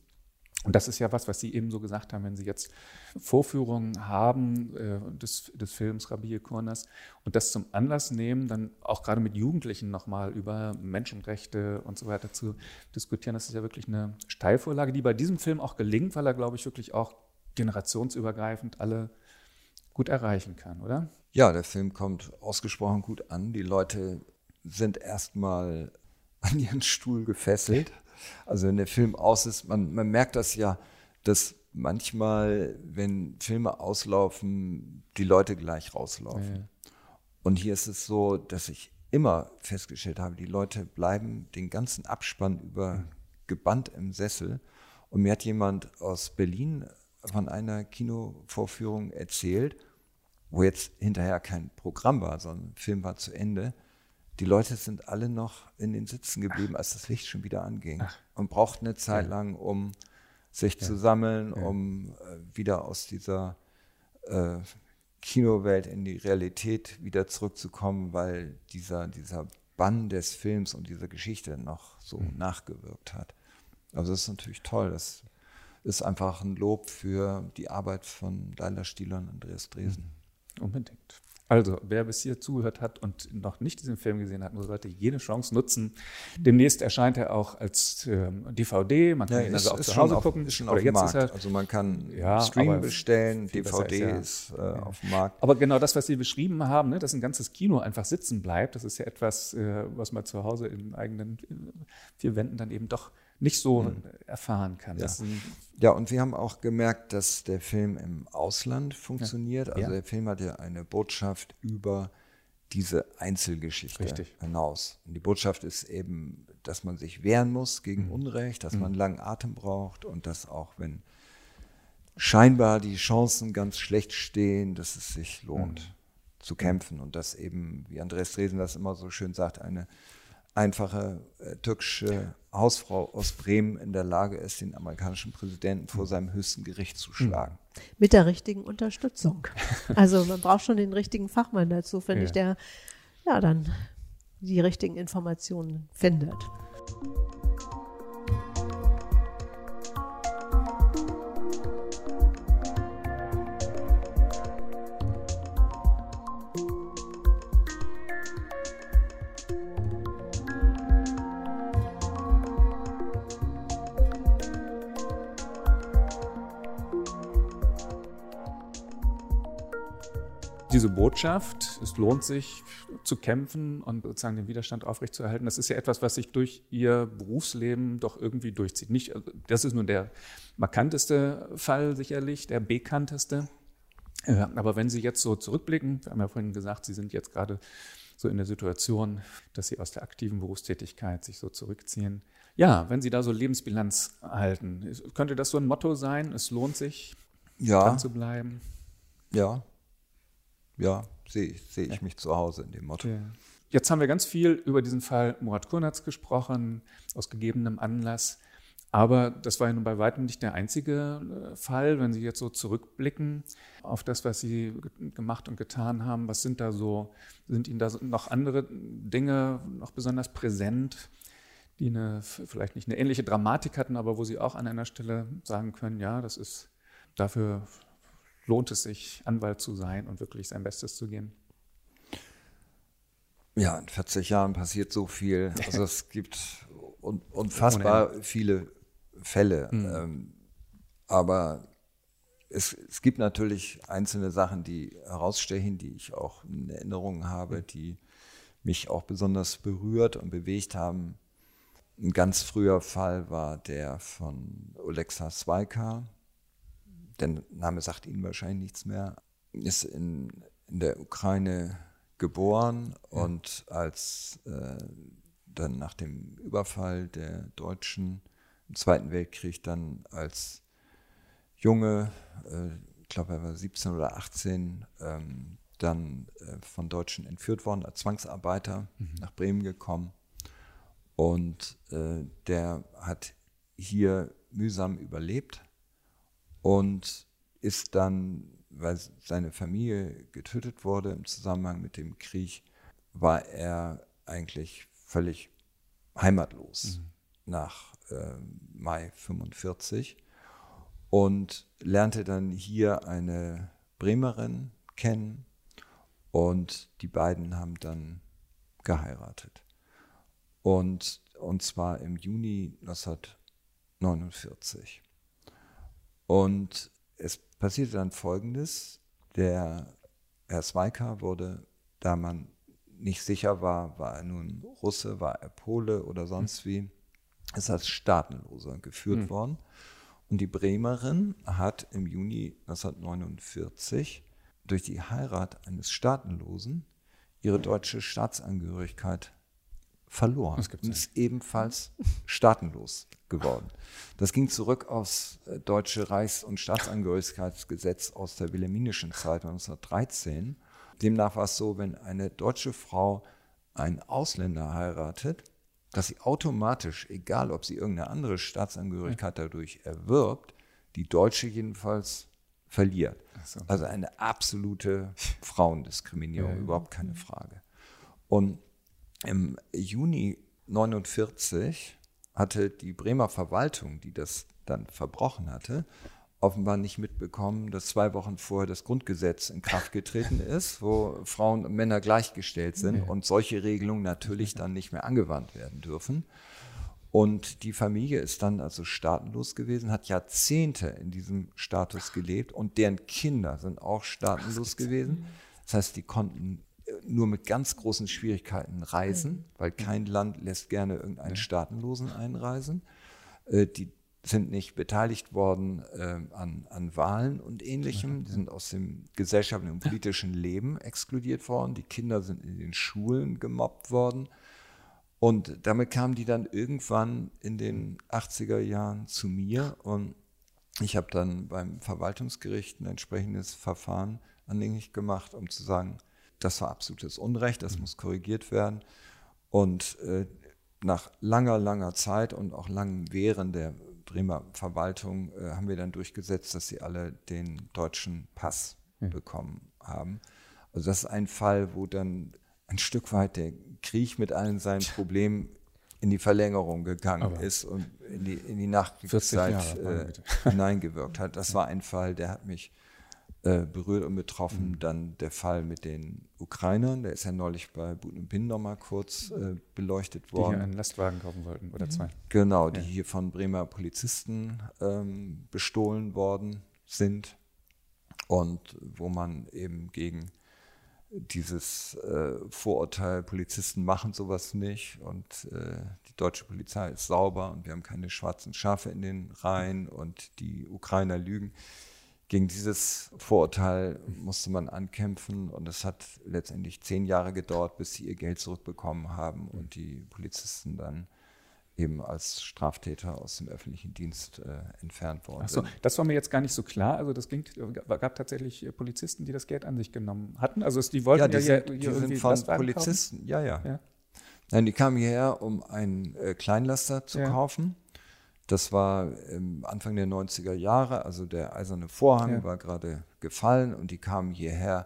Und das ist ja was, was Sie eben so gesagt haben, wenn Sie jetzt Vorführungen haben äh, des, des Films Rabie Kurnas und das zum Anlass nehmen, dann auch gerade mit Jugendlichen nochmal über Menschenrechte und so weiter zu diskutieren, das ist ja wirklich eine Steilvorlage, die bei diesem Film auch gelingt, weil er, glaube ich, wirklich auch generationsübergreifend alle gut erreichen kann, oder? Ja, der Film kommt ausgesprochen gut an. Die Leute sind erstmal an ihren Stuhl gefesselt. Also wenn der Film aus ist, man, man merkt das ja, dass manchmal, wenn Filme auslaufen, die Leute gleich rauslaufen. Ja. Und hier ist es so, dass ich immer festgestellt habe, die Leute bleiben den ganzen Abspann über mhm. gebannt im Sessel. Und mir hat jemand aus Berlin von einer Kinovorführung erzählt, wo jetzt hinterher kein Programm war, sondern der Film war zu Ende. Die Leute sind alle noch in den Sitzen geblieben, als das Licht schon wieder anging Ach. und brauchten eine Zeit lang, um sich ja. zu sammeln, ja. um äh, wieder aus dieser äh, Kinowelt in die Realität wieder zurückzukommen, weil dieser, dieser Bann des Films und dieser Geschichte noch so mhm. nachgewirkt hat. Also das ist natürlich toll. Das ist einfach ein Lob für die Arbeit von Leila Stieler und Andreas Dresen. Mhm. Unbedingt. Also, wer bis hier zugehört hat und noch nicht diesen Film gesehen hat, sollte jede Chance nutzen. Demnächst erscheint er auch als ähm, DVD. Man kann ja, ihn also auch zu Hause auf, gucken. Ist schon Oder auf dem Markt. Er, also man kann ja, Stream bestellen, DVD ist, ja, ist äh, auf dem Markt. Aber genau das, was Sie beschrieben haben, ne, dass ein ganzes Kino einfach sitzen bleibt, das ist ja etwas, äh, was man zu Hause in eigenen äh, vier Wänden dann eben doch nicht so mhm. erfahren kann. Ja. ja. und wir haben auch gemerkt, dass der Film im Ausland funktioniert. Ja. Also der Film hat ja eine Botschaft über diese Einzelgeschichte Richtig. hinaus. Und die Botschaft ist eben, dass man sich wehren muss gegen mhm. Unrecht, dass mhm. man langen Atem braucht und dass auch wenn scheinbar die Chancen ganz schlecht stehen, dass es sich lohnt mhm. zu kämpfen und dass eben, wie Andreas Dresen das immer so schön sagt, eine einfache äh, türkische Hausfrau aus Bremen in der Lage ist, den amerikanischen Präsidenten vor seinem höchsten Gericht zu schlagen. Mit der richtigen Unterstützung. [laughs] Also man braucht schon den richtigen Fachmann dazu, finde ja. ich, der ja dann die richtigen Informationen findet. Diese Botschaft, es lohnt sich zu kämpfen und sozusagen den Widerstand aufrechtzuerhalten, das ist ja etwas, was sich durch ihr Berufsleben doch irgendwie durchzieht. Nicht, also das ist nur der markanteste Fall sicherlich, der bekannteste. Aber wenn Sie jetzt so zurückblicken, wir haben ja vorhin gesagt, Sie sind jetzt gerade so in der Situation, dass Sie aus der aktiven Berufstätigkeit sich so zurückziehen. Ja, wenn Sie da so Lebensbilanz halten, könnte das so ein Motto sein, es lohnt sich, ja. dran zu bleiben? Ja, ja, sehe ich, seh ich mich zu Hause in dem Motto. Ja. Jetzt haben wir ganz viel über diesen Fall Murat Kurnatz gesprochen, aus gegebenem Anlass. Aber das war ja nun bei weitem nicht der einzige äh, Fall. Wenn Sie jetzt so zurückblicken auf das, was Sie gemacht und getan haben, was sind da so, sind Ihnen da noch andere Dinge noch besonders präsent, die eine, vielleicht nicht eine ähnliche Dramatik hatten, aber wo Sie auch an einer Stelle sagen können, ja, das ist dafür lohnt es sich, Anwalt zu sein und wirklich sein Bestes zu geben? Ja, in 40 Jahren passiert so viel. Also es [laughs] gibt unfassbar viele Fälle. Mhm. Ähm, aber es, es, gibt natürlich einzelne Sachen, die herausstechen, die ich auch in Erinnerung habe, mhm. die mich auch besonders berührt und bewegt haben. Ein ganz früher Fall war der von Olexa Zweika, der Name sagt Ihnen wahrscheinlich nichts mehr, ist in, in der Ukraine geboren ja. und als äh, dann nach dem Überfall der Deutschen Zweiten Weltkrieg dann als Junge, äh, ich glaube er war 17 oder 18, ähm, dann äh, von Deutschen entführt worden, als Zwangsarbeiter mhm. nach Bremen gekommen. Und äh, der hat hier mühsam überlebt und ist dann, weil seine Familie getötet wurde im Zusammenhang mit dem Krieg, war er eigentlich völlig heimatlos mhm. nach äh, Mai 45 und lernte dann hier eine Bremerin kennen und die beiden haben dann geheiratet. Und, und zwar im Juni 1949. Und es passierte dann Folgendes. Der Herr Zweika wurde, da man nicht sicher war, war er nun Russe, war er Pole oder sonst wie, ist als Staatenloser geführt mhm. worden. Und die Bremerin hat im Juni 1949 durch die Heirat eines Staatenlosen ihre deutsche Staatsangehörigkeit verloren und ist ebenfalls staatenlos geworden. Das ging zurück aufs äh, deutsche Reichs- und Staatsangehörigkeitsgesetz aus der wilhelminischen Zeit 1913. Demnach war es so, wenn eine deutsche Frau einen Ausländer heiratet, dass sie automatisch, egal ob sie irgendeine andere Staatsangehörigkeit dadurch erwirbt, die deutsche jedenfalls verliert. So. Also eine absolute Frauendiskriminierung, ja, überhaupt keine Frage. Und im Juni 49 hatte die Bremer Verwaltung, die das dann verbrochen hatte, offenbar nicht mitbekommen, dass zwei Wochen vorher das Grundgesetz in Kraft getreten [laughs] ist, wo Frauen und Männer gleichgestellt sind ja. und solche Regelungen natürlich dann nicht mehr angewandt werden dürfen. Und die Familie ist dann also staatenlos gewesen, hat Jahrzehnte in diesem Status gelebt und deren Kinder sind auch staatenlos gewesen. Das heißt, die konnten nur mit ganz großen Schwierigkeiten reisen, weil kein Land lässt gerne irgendeinen Staatenlosen einreisen. Äh, die sind nicht beteiligt worden äh, an, an Wahlen und ähnlichem. Die sind aus dem gesellschaftlichen und politischen Leben exkludiert worden. Die Kinder sind in den Schulen gemobbt worden. Und damit kamen die dann irgendwann in den 80er Jahren zu mir und ich habe dann beim Verwaltungsgericht ein entsprechendes Verfahren anhängig gemacht, um zu sagen, das war absolutes Unrecht, das muss korrigiert werden. Und äh, nach langer, langer Zeit und auch langem Wehren der Bremer Verwaltung äh, haben wir dann durchgesetzt, dass sie alle den deutschen Pass mhm. bekommen haben. Also das ist ein Fall, wo dann ein Stück weit der Krieg mit allen seinen Problemen in die Verlängerung gegangen Aber ist und in die, in die Nachkriegszeit äh, [laughs] hineingewirkt hat. Das war ein Fall, der hat mich äh, berührt und betroffen. Mhm. Dann der Fall mit den Ukrainern, der ist ja neulich bei Buten Pin nochmal kurz äh, beleuchtet worden. Die hier einen Lastwagen kaufen wollten oder zwei. Genau, die ja. hier von Bremer Polizisten ähm, bestohlen worden sind und wo man eben gegen dieses äh, Vorurteil, Polizisten machen sowas nicht und äh, die deutsche Polizei ist sauber und wir haben keine schwarzen Schafe in den Reihen und die Ukrainer lügen. Gegen dieses Vorurteil musste man ankämpfen und es hat letztendlich zehn Jahre gedauert, bis sie ihr Geld zurückbekommen haben und die Polizisten dann eben als Straftäter aus dem öffentlichen Dienst äh, entfernt worden Ach so, das war mir jetzt gar nicht so klar. Also das klingt, gab tatsächlich Polizisten, die das Geld an sich genommen hatten. Also die wollten ja, die ja sind, hier, hier die sind von Polizisten. Ja, ja, ja. Nein, die kamen hierher, um einen äh, Kleinlaster zu ja. kaufen. Das war ähm, Anfang der 90er Jahre, also der eiserne Vorhang ja. war gerade gefallen und die kamen hierher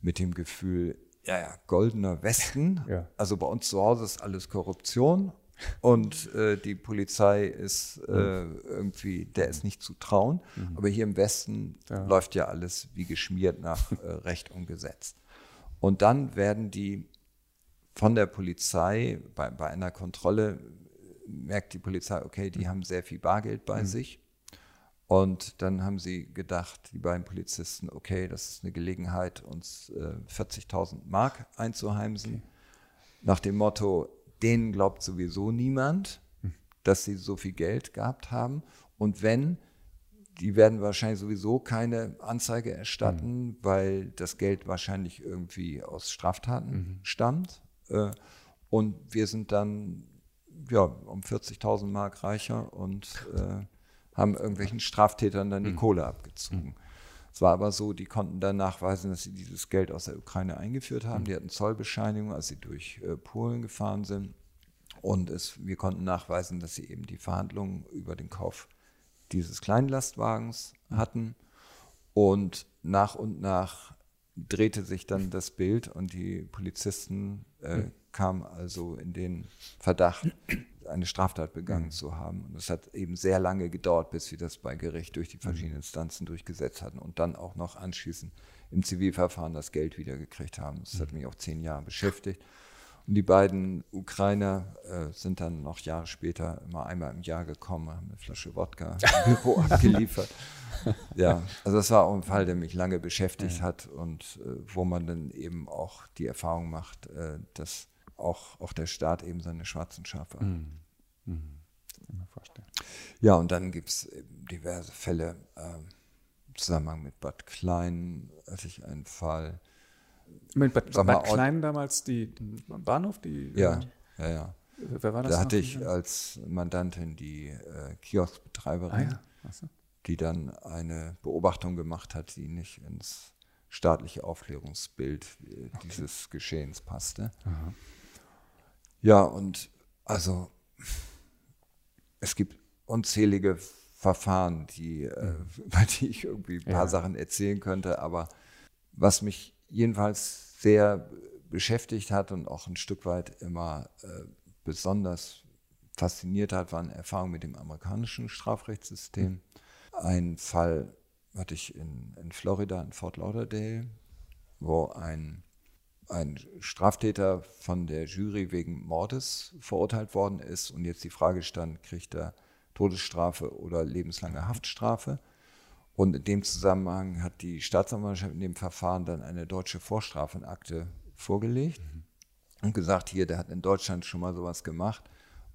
mit dem Gefühl, ja, ja, goldener Westen. [laughs] Ja. Also bei uns zu Hause ist alles Korruption und äh, die Polizei ist äh, irgendwie, der ist nicht zu trauen. Mhm. Aber hier im Westen ja. läuft ja alles wie geschmiert nach äh, Recht und Gesetz. Und dann werden die von der Polizei bei, bei einer Kontrolle merkt die Polizei, okay, die mhm. haben sehr viel Bargeld bei mhm. sich. Und dann haben sie gedacht, die beiden Polizisten, okay, das ist eine Gelegenheit, uns äh, 40.000 Mark einzuheimsen. Okay. Nach dem Motto, denen glaubt sowieso niemand, dass sie so viel Geld gehabt haben. Und wenn, die werden wahrscheinlich sowieso keine Anzeige erstatten, mhm. weil das Geld wahrscheinlich irgendwie aus Straftaten mhm. stammt. Äh, und wir sind dann ja, um 40.000 Mark reicher und äh, haben irgendwelchen Straftätern dann die mhm. Kohle abgezogen. Mhm. Es war aber so, die konnten dann nachweisen, dass sie dieses Geld aus der Ukraine eingeführt haben. Mhm. Die hatten Zollbescheinigungen, als sie durch äh, Polen gefahren sind. Und es, wir konnten nachweisen, dass sie eben die Verhandlungen über den Kauf dieses Kleinlastwagens mhm. hatten. Und nach und nach drehte sich dann das Bild und die Polizisten äh, mhm. kamen also in den Verdacht, eine Straftat begangen mhm. zu haben. Und es hat eben sehr lange gedauert, bis wir das bei Gericht durch die verschiedenen Instanzen durchgesetzt hatten und dann auch noch anschließend im Zivilverfahren das Geld wiedergekriegt haben. Das hat mich auch zehn Jahre beschäftigt. Und die beiden Ukrainer äh, sind dann noch Jahre später immer einmal im Jahr gekommen, haben eine Flasche Wodka im [laughs] Büro abgeliefert. Ja, also das war auch ein Fall, der mich lange beschäftigt ja. hat und äh, wo man dann eben auch die Erfahrung macht, äh, dass auch, auch der Staat eben seine schwarzen Schafe. Mhm. Mhm. Ja, und dann gibt es diverse Fälle äh, im Zusammenhang mit Bad Klein, hatte ich einen Fall. Mit Bad, Bad Klein damals die Bahnhof, die ja, ja, ja. Wer war das? Da hatte ich als Mandantin die äh, Kioskbetreiberin, ah, ja. die dann eine Beobachtung gemacht hat, die nicht ins staatliche Aufklärungsbild äh, okay. dieses Geschehens passte. Aha. Ja, und also es gibt unzählige Verfahren, die, äh, [laughs] über die ich irgendwie ein paar ja. Sachen erzählen könnte, aber was mich jedenfalls sehr beschäftigt hat und auch ein Stück weit immer äh, besonders fasziniert hat, waren Erfahrungen mit dem amerikanischen Strafrechtssystem. Mhm. Ein Fall hatte ich in, in Florida, in Fort Lauderdale, wo ein ein Straftäter von der Jury wegen Mordes verurteilt worden ist und jetzt die Frage stand, kriegt er Todesstrafe oder lebenslange Haftstrafe. Und in dem Zusammenhang hat die Staatsanwaltschaft in dem Verfahren dann eine deutsche Vorstrafenakte vorgelegt mhm. und gesagt, hier, der hat in Deutschland schon mal sowas gemacht.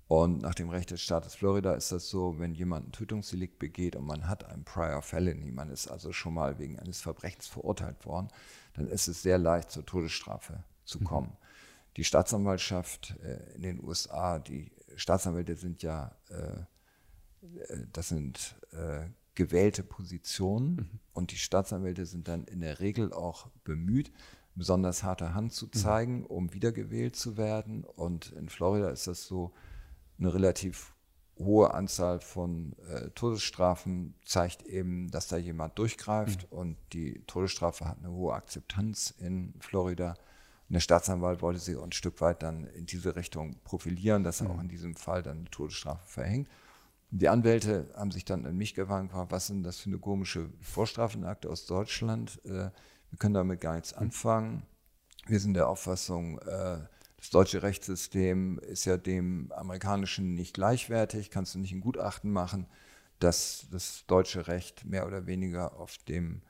Und nach dem Recht des Staates Florida ist das so, wenn jemand ein Tötungsdelikt begeht und man hat ein Prior Felony, man ist also schon mal wegen eines Verbrechens verurteilt worden, dann ist es sehr leicht, zur Todesstrafe zu mhm. kommen. Die Staatsanwaltschaft äh, in den USA, die Staatsanwälte sind ja, äh, äh, das sind äh, gewählte Positionen mhm. und die Staatsanwälte sind dann in der Regel auch bemüht, besonders harte Hand zu mhm. zeigen, um wiedergewählt zu werden. Und in Florida ist das so, eine relativ hohe Anzahl von äh, Todesstrafen zeigt eben, dass da jemand durchgreift mhm. und die Todesstrafe hat eine hohe Akzeptanz in Florida. Und der Staatsanwalt wollte sie ein Stück weit dann in diese Richtung profilieren, dass er mhm. auch in diesem Fall dann eine Todesstrafe verhängt. Die Anwälte haben sich dann an mich gewandt, was sind das für eine komische Vorstrafenakte aus Deutschland? Äh, wir können damit gar nichts mhm. anfangen. Wir sind der Auffassung, äh, das deutsche Rechtssystem ist ja dem amerikanischen nicht gleichwertig, kannst du nicht ein Gutachten machen, dass das deutsche Recht mehr oder weniger auf dem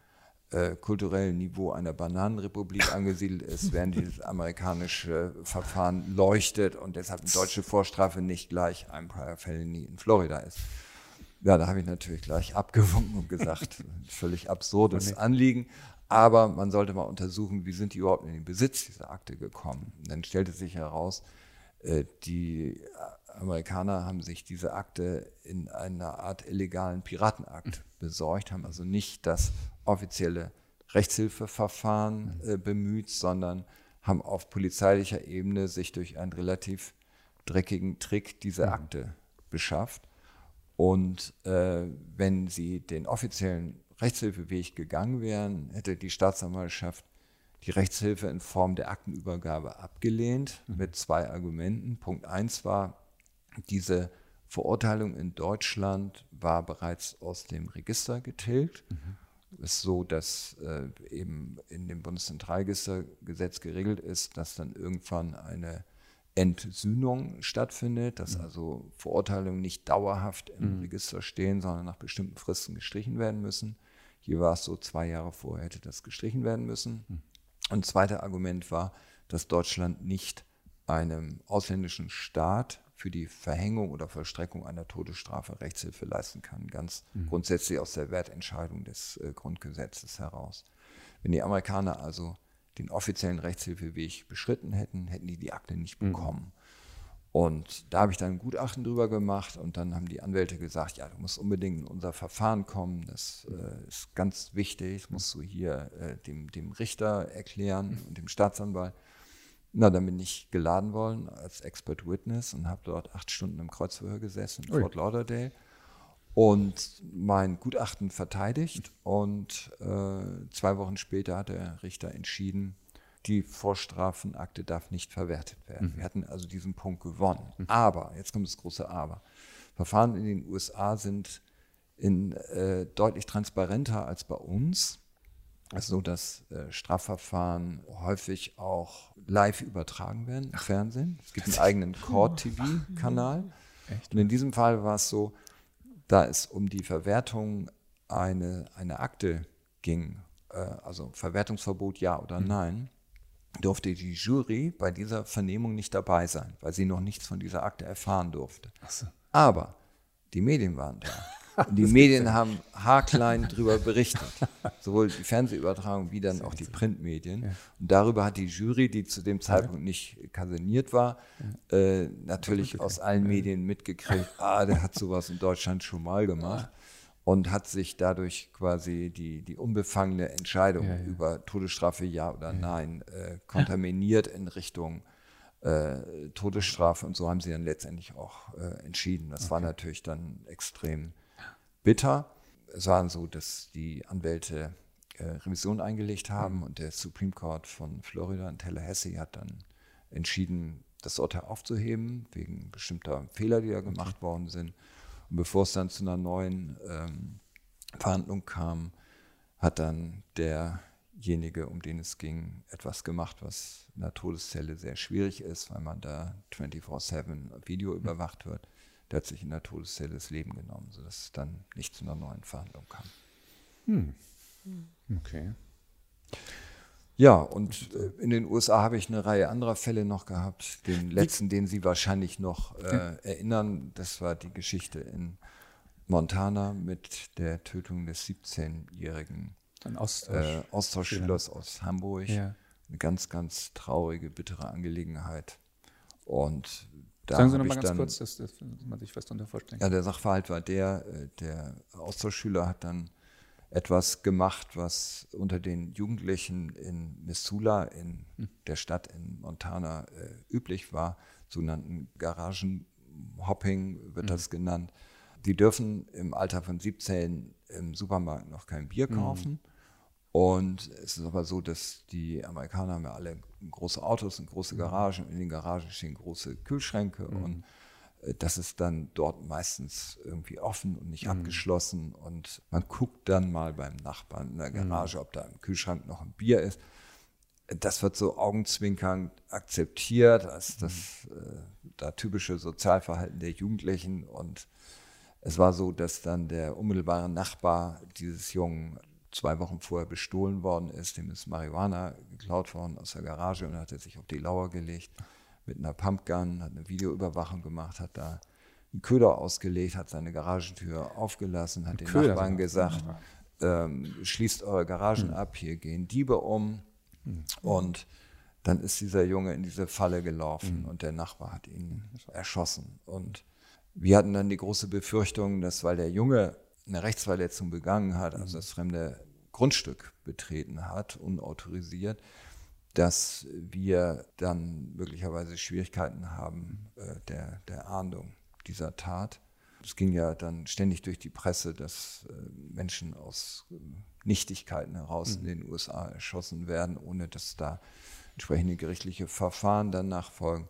äh, kulturellen Niveau einer Bananenrepublik [laughs] angesiedelt ist, während dieses amerikanische Verfahren leuchtet und deshalb eine deutsche Vorstrafe nicht gleich ein Prior Felony in Florida ist. Ja, da habe ich natürlich gleich abgewunken und gesagt, [laughs] völlig absurdes Anliegen. Aber man sollte mal untersuchen, wie sind die überhaupt in den Besitz dieser Akte gekommen. Und dann stellte sich heraus, äh, die Amerikaner haben sich diese Akte in einer Art illegalen Piratenakt besorgt, haben also nicht das offizielle Rechtshilfeverfahren äh, bemüht, sondern haben auf polizeilicher Ebene sich durch einen relativ dreckigen Trick diese mhm. Akte beschafft. Und äh, wenn sie den offiziellen Rechtshilfeweg gegangen wären, hätte die Staatsanwaltschaft die Rechtshilfe in Form der Aktenübergabe abgelehnt mhm. mit zwei Argumenten. Punkt eins war, diese Verurteilung in Deutschland war bereits aus dem Register getilgt. Mhm. Es ist so, dass äh, eben in dem Bundeszentralregistergesetz geregelt ist, dass dann irgendwann eine Entsühnung stattfindet, dass mhm. also Verurteilungen nicht dauerhaft im mhm. Register stehen, sondern nach bestimmten Fristen gestrichen werden müssen. Hier war es so, zwei Jahre vorher hätte das gestrichen werden müssen. Hm. Und zweites Argument war, dass Deutschland nicht einem ausländischen Staat für die Verhängung oder Vollstreckung einer Todesstrafe Rechtshilfe leisten kann, ganz mhm. grundsätzlich aus der Wertentscheidung des äh, Grundgesetzes heraus. Wenn die Amerikaner also den offiziellen Rechtshilfeweg beschritten hätten, hätten die die Akte nicht mhm. bekommen. Und da habe ich dann ein Gutachten drüber gemacht und dann haben die Anwälte gesagt, ja, du musst unbedingt in unser Verfahren kommen, das äh, ist ganz wichtig, das musst du hier äh, dem, dem Richter erklären und dem Staatsanwalt. Na, dann bin ich geladen worden als Expert Witness und habe dort acht Stunden im Kreuzverhör gesessen in Ui. Fort Lauderdale und mein Gutachten verteidigt. Und äh, zwei Wochen später hat der Richter entschieden, die Vorstrafenakte darf nicht verwertet werden. Mhm. Wir hatten also diesen Punkt gewonnen. Mhm. Aber, jetzt kommt das große Aber. Verfahren in den USA sind in, äh, deutlich transparenter als bei uns. Also so, dass äh, Strafverfahren häufig auch live übertragen werden im Fernsehen. Es gibt einen eigenen [laughs] Court-TV-Kanal. Und in diesem Fall war es so, da es um die Verwertung eine, eine Akte ging, äh, also Verwertungsverbot ja oder mhm. nein, durfte die Jury bei dieser Vernehmung nicht dabei sein, weil sie noch nichts von dieser Akte erfahren durfte. So. Aber die Medien waren da. [laughs] Und die Medien haben haarklein darüber [laughs] berichtet. Sowohl die Fernsehübertragung wie dann auch die Printmedien. Ja. Und darüber hat die Jury, die zu dem Zeitpunkt ja. nicht kaserniert war, ja. äh, natürlich aus allen Medien mitgekriegt, ah, der hat sowas in Deutschland schon mal gemacht und hat sich dadurch quasi die, die unbefangene Entscheidung ja, ja. über Todesstrafe ja oder nein äh, kontaminiert in Richtung äh, Todesstrafe und so haben sie dann letztendlich auch äh, entschieden. Das okay. war natürlich dann extrem bitter. Es war so, dass die Anwälte äh, Revision eingelegt haben mhm. und der Supreme Court von Florida in Tallahassee hat dann entschieden, das Urteil aufzuheben, wegen bestimmter Fehler, die da gemacht okay. worden sind. Und bevor es dann zu einer neuen ähm, Verhandlung kam, hat dann derjenige, um den es ging, etwas gemacht, was in der Todeszelle sehr schwierig ist, weil man da 24-7 Video überwacht wird. Der hat sich in der Todeszelle das Leben genommen, sodass es dann nicht zu einer neuen Verhandlung kam. Hm. Okay. Ja, und äh, in den USA habe ich eine Reihe anderer Fälle noch gehabt. Den letzten, den Sie wahrscheinlich noch äh, erinnern, das war die Geschichte in Montana mit der Tötung des 17-jährigen Austausch. äh, Austauschschülers aus Hamburg. Ja. Eine ganz, ganz traurige, bittere Angelegenheit. Und da Sagen Sie noch mal ganz dann, kurz, dass, dass man sich was darunter vorstellen kann. Ja, der Sachverhalt war der, äh, der Austauschschüler hat dann etwas gemacht, was unter den Jugendlichen in Missoula, in hm. der Stadt in Montana, äh, üblich war, sogenannten Garagenhopping wird mhm. das genannt. Die dürfen im Alter von 17 im Supermarkt noch kein Bier hm. kaufen. Mhm. Und es ist aber so, dass die Amerikaner haben ja alle große Autos und große hm. Garagen. In den Garagen stehen große Kühlschränke mhm. und das ist dann dort meistens irgendwie offen und nicht mhm. abgeschlossen. Und man guckt dann mal beim Nachbarn in der mhm. Garage, mhm. ob da im Kühlschrank noch ein Bier ist. Das wird so augenzwinkernd akzeptiert als das mhm. äh, da typische Sozialverhalten der Jugendlichen. Und es war so, dass dann der unmittelbare Nachbar dieses Jungen zwei Wochen vorher bestohlen worden ist. Dem ist Marihuana geklaut worden aus der Garage und hat er sich auf die Lauer gelegt mit einer Pumpgun, hat eine Videoüberwachung gemacht, hat da einen Köder ausgelegt, hat seine Garagentür aufgelassen, hat den Köder Nachbarn gesagt, ähm, schließt eure Garagen hm. ab, hier gehen Diebe um. Hm. Und dann ist dieser Junge in diese Falle gelaufen hm. und der Nachbar hat ihn erschossen. Und wir hatten dann die große Befürchtung, dass weil der Junge eine Rechtsverletzung begangen hat, also das fremde Grundstück betreten hat, unautorisiert, dass wir dann möglicherweise Schwierigkeiten haben äh, der, der Ahndung dieser Tat. Es ging ja dann ständig durch die Presse, dass äh, Menschen aus äh, Nichtigkeiten heraus mhm. in den USA erschossen werden, ohne dass da entsprechende gerichtliche Verfahren dann nachfolgen.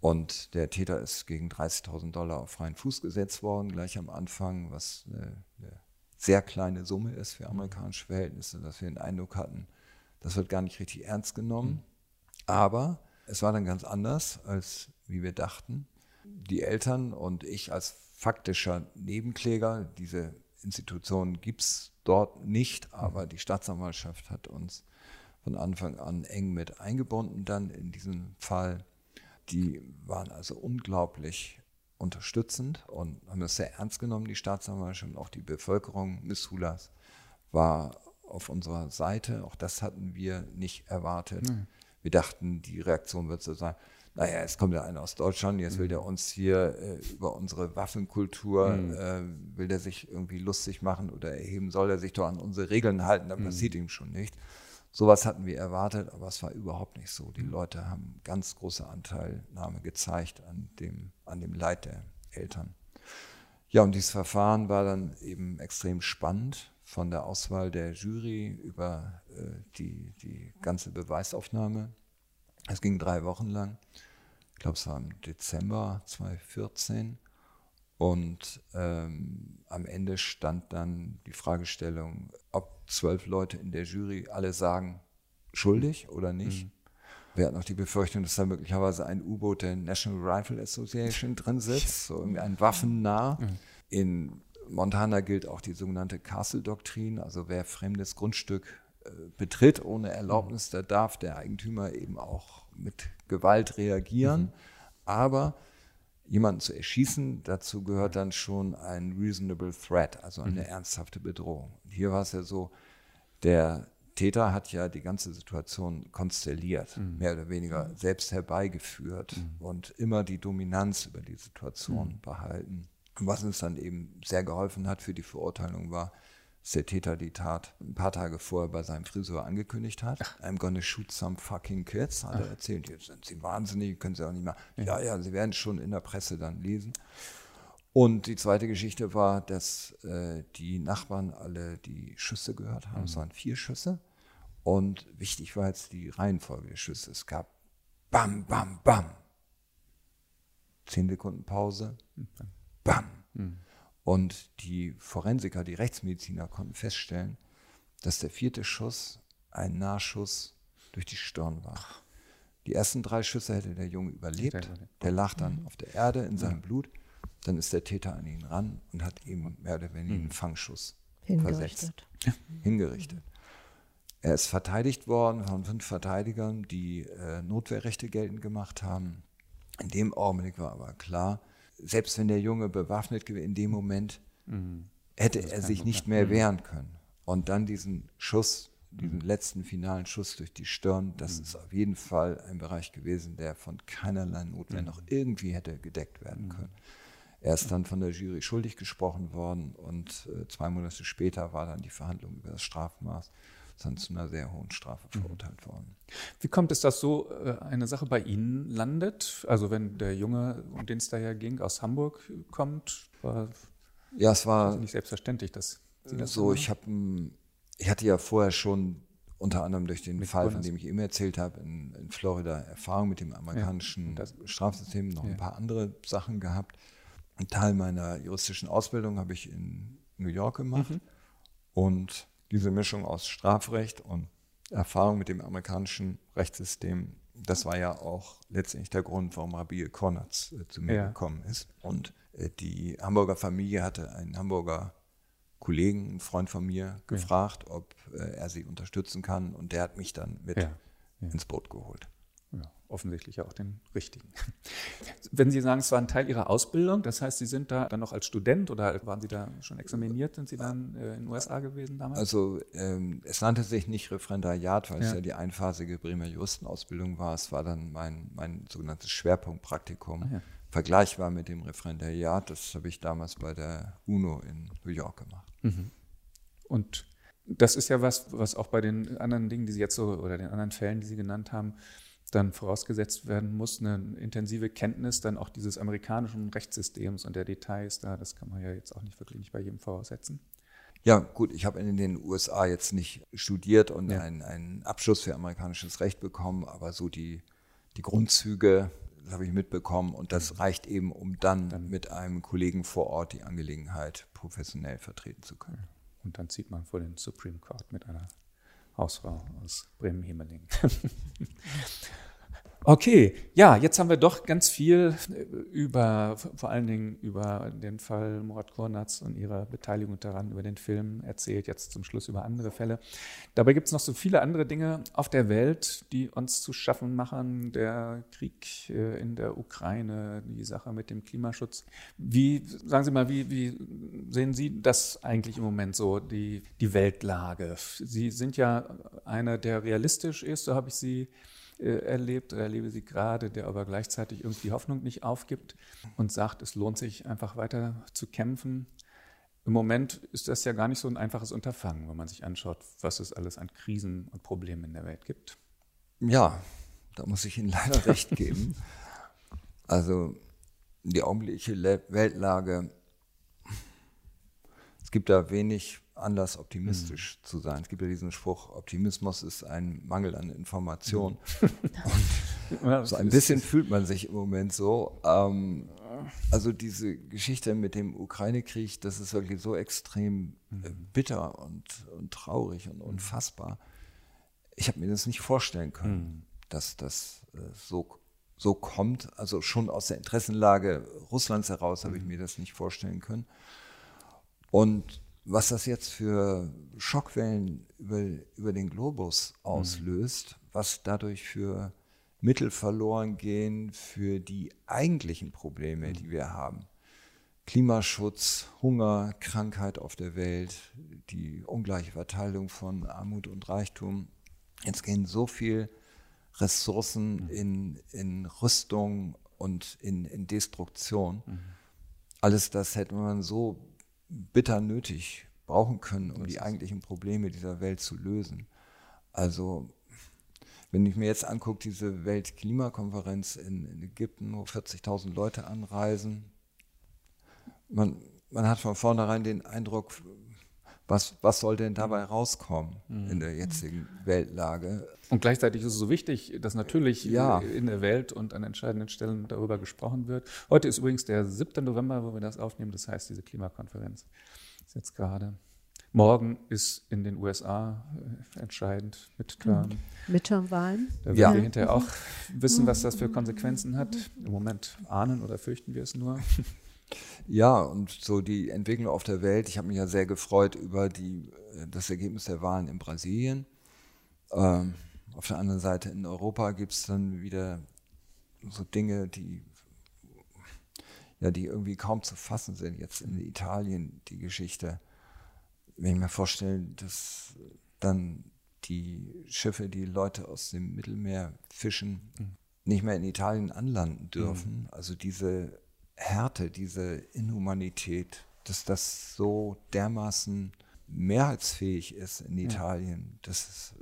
Und der Täter ist gegen 30.000 Dollar auf freien Fuß gesetzt worden, gleich am Anfang, was eine, eine sehr kleine Summe ist für amerikanische Verhältnisse, dass wir den Eindruck hatten, das wird gar nicht richtig ernst genommen. Mhm. Aber es war dann ganz anders, als wie wir dachten. Die Eltern und ich als faktischer Nebenkläger, diese Institution gibt es dort nicht, aber die Staatsanwaltschaft hat uns von Anfang an eng mit eingebunden dann in diesem Fall. Die waren also unglaublich unterstützend und haben es sehr ernst genommen, die Staatsanwaltschaft und auch die Bevölkerung Missoulas war auf unserer Seite. Auch das hatten wir nicht erwartet. Mhm. Wir dachten, die Reaktion wird so sein, naja, jetzt kommt der eine aus Deutschland, jetzt will der mhm. uns hier äh, über unsere Waffenkultur, mhm. äh, will der sich irgendwie lustig machen oder erheben, soll er sich doch an unsere Regeln halten, dann mhm. passiert ihm schon nicht. Sowas hatten wir erwartet, aber es war überhaupt nicht so. Die mhm. Leute haben ganz große Anteilnahme gezeigt an dem, an dem Leid der Eltern. Ja, und dieses Verfahren war dann eben extrem spannend, von der Auswahl der Jury über äh, die, die ganze Beweisaufnahme. Es ging drei Wochen lang. Ich glaube, es war im Dezember 2014. Und ähm, am Ende stand dann die Fragestellung, ob zwölf Leute in der Jury alle sagen, schuldig oder nicht. Mhm. Wir hatten auch die Befürchtung, dass da möglicherweise ein U-Boot der National Rifle Association drin sitzt, so ein Waffennah. Mhm. In Montana gilt auch die sogenannte Castle-Doktrin, also wer fremdes Grundstück äh, betritt ohne Erlaubnis, da darf der Eigentümer eben auch mit Gewalt reagieren. Mhm. Aber jemanden zu erschießen, dazu gehört dann schon ein reasonable threat, also eine mhm. ernsthafte Bedrohung. hier war es ja so, der Täter hat ja die ganze Situation konstelliert, mhm. mehr oder weniger selbst herbeigeführt mhm. und immer die Dominanz über die Situation mhm. behalten. Was uns dann eben sehr geholfen hat für die Verurteilung war, dass der Täter die Tat ein paar Tage vorher bei seinem Friseur angekündigt hat. Ach. I'm gonna shoot some fucking kids, hat Ach. er erzählt. Jetzt sind sie wahnsinnig, können sie auch nicht mehr. Ja, ja, sie werden schon in der Presse dann lesen. Und die zweite Geschichte war, dass äh, die Nachbarn alle die Schüsse gehört haben. Mhm. Es waren vier Schüsse. Und wichtig war jetzt die Reihenfolge der Schüsse. Es gab Bam, Bam, Bam. Zehn Sekunden Pause. Mhm. Bam. Mhm. Und die Forensiker, die Rechtsmediziner konnten feststellen, dass der vierte Schuss ein Nahschuss durch die Stirn war. Die ersten drei Schüsse hätte der Junge überlebt. Der lag dann mhm. auf der Erde in seinem Blut. Dann ist der Täter an ihn ran und hat ihm mehr oder weniger einen mhm. Fangschuss hingerichtet. versetzt. Hingerichtet. Er ist verteidigt worden von fünf Verteidigern, die äh, Notwehrrechte geltend gemacht haben. In dem Augenblick war aber klar, selbst wenn der Junge bewaffnet gewesen in dem Moment, mhm. hätte er sich nicht mehr mhm. wehren können. Und dann diesen Schuss, diesen mhm. letzten finalen Schuss durch die Stirn, das mhm. ist auf jeden Fall ein Bereich gewesen, der von keinerlei Notwehr mhm. noch irgendwie hätte gedeckt werden können. Er ist dann von der Jury schuldig gesprochen worden und äh, zwei Monate später war dann die Verhandlung über das Strafmaß sind zu einer sehr hohen Strafe mhm. verurteilt worden. Wie kommt es, dass so äh, eine Sache bei Ihnen landet? Also wenn der Junge, um den es da ja ging, aus Hamburg kommt, war ja, es war nicht selbstverständlich, dass Sie das so. Ich habe, ich hatte ja vorher schon unter anderem durch den mit Fall, von dem ich eben erzählt habe, in, in Florida Erfahrung mit dem amerikanischen ja, Strafsystem, noch ja. ein paar andere Sachen gehabt. Ein Teil meiner juristischen Ausbildung habe ich in New York gemacht mhm. und diese Mischung aus Strafrecht und Erfahrung mit dem amerikanischen Rechtssystem, das war ja auch letztendlich der Grund, warum Rabbi Konatz äh, zu mir ja. gekommen ist. Und äh, die Hamburger Familie hatte einen Hamburger Kollegen, einen Freund von mir, gefragt, ja. ob äh, er sie unterstützen kann. Und der hat mich dann mit ja. ins Boot geholt offensichtlich auch den richtigen. Wenn Sie sagen, es war ein Teil Ihrer Ausbildung, das heißt, Sie sind da dann noch als Student oder waren Sie da schon examiniert? Sind Sie dann äh, in den USA gewesen damals? Also ähm, es nannte sich nicht Referendariat, weil ja. es ja die einphasige Bremer Juristenausbildung war. Es war dann mein, mein sogenanntes Schwerpunktpraktikum. Ah, ja. Vergleichbar mit dem Referendariat, das habe ich damals bei der UNO in New York gemacht. Mhm. Und das ist ja was, was auch bei den anderen Dingen, die Sie jetzt so, oder den anderen Fällen, die Sie genannt haben, dann vorausgesetzt werden muss, eine intensive Kenntnis dann auch dieses amerikanischen Rechtssystems und der Details da. Das kann man ja jetzt auch nicht wirklich nicht bei jedem voraussetzen. Ja, gut, ich habe in den USA jetzt nicht studiert und ja. einen, einen Abschluss für amerikanisches Recht bekommen, aber so die, die Grundzüge habe ich mitbekommen und das reicht eben, um dann, dann, mit einem Kollegen vor Ort die Angelegenheit professionell vertreten zu können. Und dann zieht man vor den Supreme Court mit einer Hausfrau aus Bremen-Hemeling. [laughs] Okay, ja, jetzt haben wir doch ganz viel über, vor allen Dingen über den Fall Murat Kornatz und ihre Beteiligung daran, über den Film erzählt, jetzt zum Schluss über andere Fälle. Dabei gibt es noch so viele andere Dinge auf der Welt, die uns zu schaffen machen. Der Krieg äh, in der Ukraine, die Sache mit dem Klimaschutz. Wie, sagen Sie mal, wie, wie sehen Sie das eigentlich im Moment so, die, die Weltlage? Sie sind ja einer, der realistisch ist, so habe ich Sie äh, erlebt oder erlebe sie gerade, der aber gleichzeitig irgendwie Hoffnung nicht aufgibt und sagt, es lohnt sich einfach weiter zu kämpfen. Im Moment ist das ja gar nicht so ein einfaches Unterfangen, wenn man sich anschaut, was es alles an Krisen und Problemen in der Welt gibt. Ja, da muss ich Ihnen leider [laughs] recht geben. Also die augenblickliche Weltlage, es gibt da wenig Anlass, optimistisch mhm. zu sein. Es gibt ja diesen Spruch, Optimismus ist ein Mangel an Information. Mhm. [laughs] So ein bisschen fühlt man sich im Moment so. Ähm, also diese Geschichte mit dem Ukraine-Krieg, das ist wirklich so extrem äh, mhm. bitter und, und traurig und unfassbar. Ich habe mir das nicht vorstellen können, mhm. dass das äh, so, so kommt. Also schon aus der Interessenlage Russlands heraus habe ich mhm. mir das nicht vorstellen können. Und was das jetzt für Schockwellen über, über den Globus auslöst, mhm. was dadurch für Mittel verloren gehen für die eigentlichen Probleme, die wir haben. Klimaschutz, Hunger, Krankheit auf der Welt, die ungleiche Verteilung von Armut und Reichtum. Jetzt gehen so viel Ressourcen in, in Rüstung und in, in Destruktion. Mhm. Alles das hätte man so bitter nötig brauchen können, um die eigentlichen Probleme dieser Welt zu lösen. Also wenn ich mir jetzt angucke, diese Weltklimakonferenz in, in Ägypten, wo 40.000 Leute anreisen, man, man hat von vornherein den Eindruck, was, was soll denn dabei rauskommen mhm. in der jetzigen Weltlage? Und gleichzeitig ist es so wichtig, dass natürlich ja. in der Welt und an entscheidenden Stellen darüber gesprochen wird. Heute ist übrigens der 7. November, wo wir das aufnehmen, das heißt diese Klimakonferenz ist jetzt gerade. Morgen ist in den USA äh, entscheidend Midterm. Mhm. Midterm-Wahlen. Da werden ja. wir hinterher auch [laughs] wissen, was das für Konsequenzen hat. Im Moment ahnen oder fürchten wir es nur. [laughs] Ja, und so die Entwicklung auf der Welt. Ich habe mich ja sehr gefreut über die, äh, das Ergebnis der Wahlen in Brasilien. Ähm, auf der anderen Seite in Europa gibt es dann wieder so Dinge, die ja, die irgendwie kaum zu fassen sind. Jetzt in Italien die Geschichte wenn ich mir vorstelle, dass dann die Schiffe, die Leute aus dem Mittelmeer fischen, mhm. nicht mehr in Italien anlanden dürfen. Mhm. Also diese Härte, diese Inhumanität, dass das so dermaßen mehrheitsfähig ist in Italien, das ist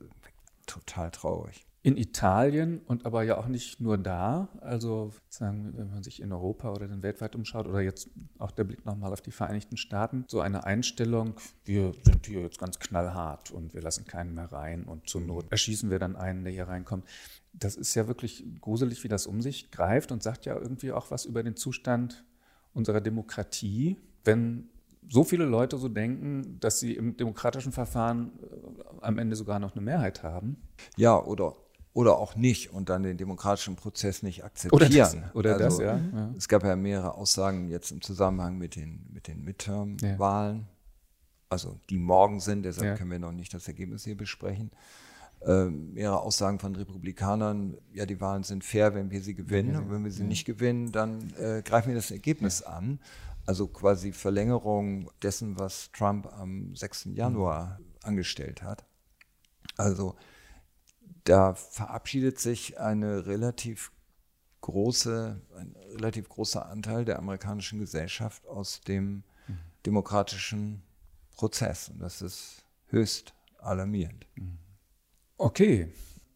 total traurig in Italien und aber ja auch nicht nur da. Also sagen, wenn man sich in Europa oder dann weltweit umschaut oder jetzt auch der Blick nochmal auf die Vereinigten Staaten, so eine Einstellung, wir sind hier jetzt ganz knallhart und wir lassen keinen mehr rein und zur Not erschießen wir dann einen, der hier reinkommt. Das ist ja wirklich gruselig, wie das um sich greift und sagt ja irgendwie auch was über den Zustand unserer Demokratie, wenn so viele Leute so denken, dass sie im demokratischen Verfahren äh, am Ende sogar noch eine Mehrheit haben. Ja, oder oder auch nicht und dann den demokratischen Prozess nicht akzeptieren. Oder das, oder also, das ja. ja. Es gab ja mehrere Aussagen jetzt im Zusammenhang mit den, mit den Midterm-Wahlen, ja. also die morgen sind, deshalb ja. können wir noch nicht das Ergebnis hier besprechen. Äh, mehrere Aussagen von Republikanern, ja, die Wahlen sind fair, wenn wir sie gewinnen. Und wenn wir sie nicht gewinnen, dann äh, greifen wir das Ergebnis an. Also quasi Verlängerung dessen, was Trump am 6. Januar mhm. angestellt hat. Also da verabschiedet sich eine relativ große, ein relativ großer Anteil der amerikanischen Gesellschaft aus dem mhm. demokratischen Prozess. Und das ist höchst alarmierend. Okay,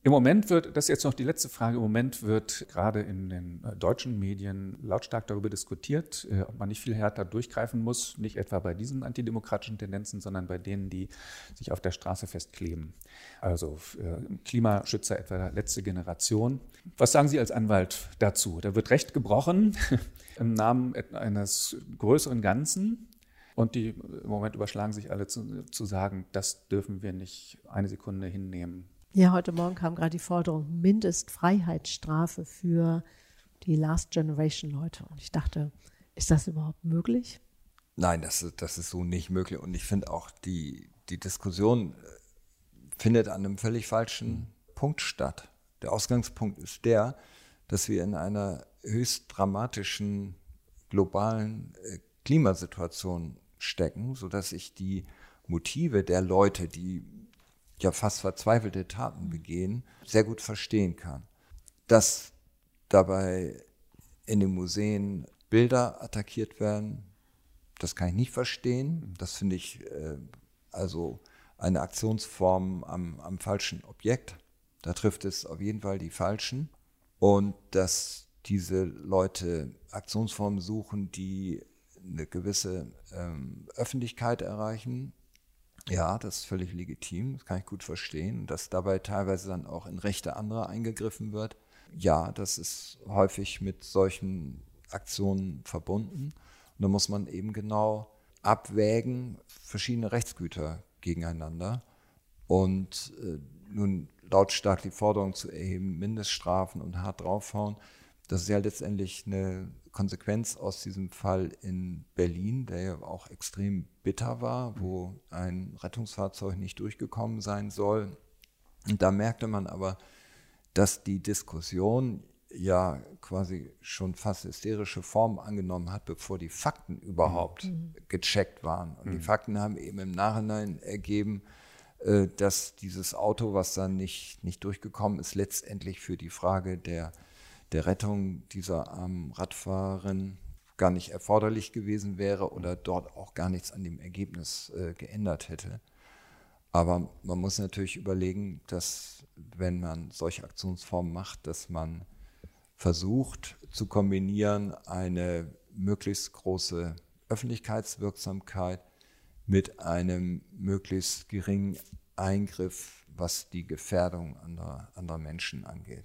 im Moment wird, das ist jetzt noch die letzte Frage, im Moment wird gerade in den äh, deutschen Medien lautstark darüber diskutiert, äh, ob man nicht viel härter durchgreifen muss, nicht etwa bei diesen antidemokratischen Tendenzen, sondern bei denen, die sich auf der Straße festkleben. Also äh, Klimaschützer etwa letzte Generation. Was sagen Sie als Anwalt dazu? Da wird Recht gebrochen [laughs] im Namen eines größeren Ganzen. Und die im Moment überschlagen sich alle zu, zu sagen, das dürfen wir nicht eine Sekunde hinnehmen. Ja, heute Morgen kam gerade die Forderung Mindestfreiheitsstrafe für die Last Generation Leute. Und ich dachte, ist das überhaupt möglich? Nein, das ist, das ist so nicht möglich. Und ich finde auch, die, die Diskussion äh, findet an einem völlig falschen mhm. Punkt statt. Der Ausgangspunkt ist der, dass wir in einer höchst dramatischen globalen äh, Klimasituation stecken, sodass ich die Motive der Leute, die ja fast verzweifelte Taten begehen, sehr gut verstehen kann. Dass dabei in den Museen Bilder attackiert werden, das kann ich nicht verstehen. Das finde ich äh, also eine Aktionsform am, am falschen Objekt. Da trifft es auf jeden Fall die Falschen. Und dass diese Leute Aktionsformen suchen, die eine gewisse ähm, Öffentlichkeit erreichen, ja, das ist völlig legitim, das kann ich gut verstehen. Dass dabei teilweise dann auch in Rechte anderer eingegriffen wird, ja, das ist häufig mit solchen Aktionen verbunden. Und da muss man eben genau abwägen, verschiedene Rechtsgüter gegeneinander. Und äh, nun lautstark die Forderung zu erheben, Mindeststrafen und hart draufhauen, das ist ja letztendlich eine Konsequenz aus diesem Fall in Berlin, der ja auch extrem bitter war, wo ein Rettungsfahrzeug nicht durchgekommen sein soll. Und da merkte man aber, dass die Diskussion ja quasi schon fast hysterische Formen angenommen hat, bevor die Fakten überhaupt mhm. gecheckt waren. Und mhm. die Fakten haben eben im Nachhinein ergeben, äh, dass dieses Auto, was dann nicht, nicht durchgekommen ist, letztendlich für die Frage der, der Rettung dieser armen Radfahrerin gar nicht erforderlich gewesen wäre oder dort auch gar nichts an dem Ergebnis äh, geändert hätte. Aber man muss natürlich überlegen, dass wenn man solche Aktionsformen macht, dass man versucht zu kombinieren eine möglichst große Öffentlichkeitswirksamkeit mit einem möglichst geringen Eingriff, was die Gefährdung anderer, anderer Menschen angeht.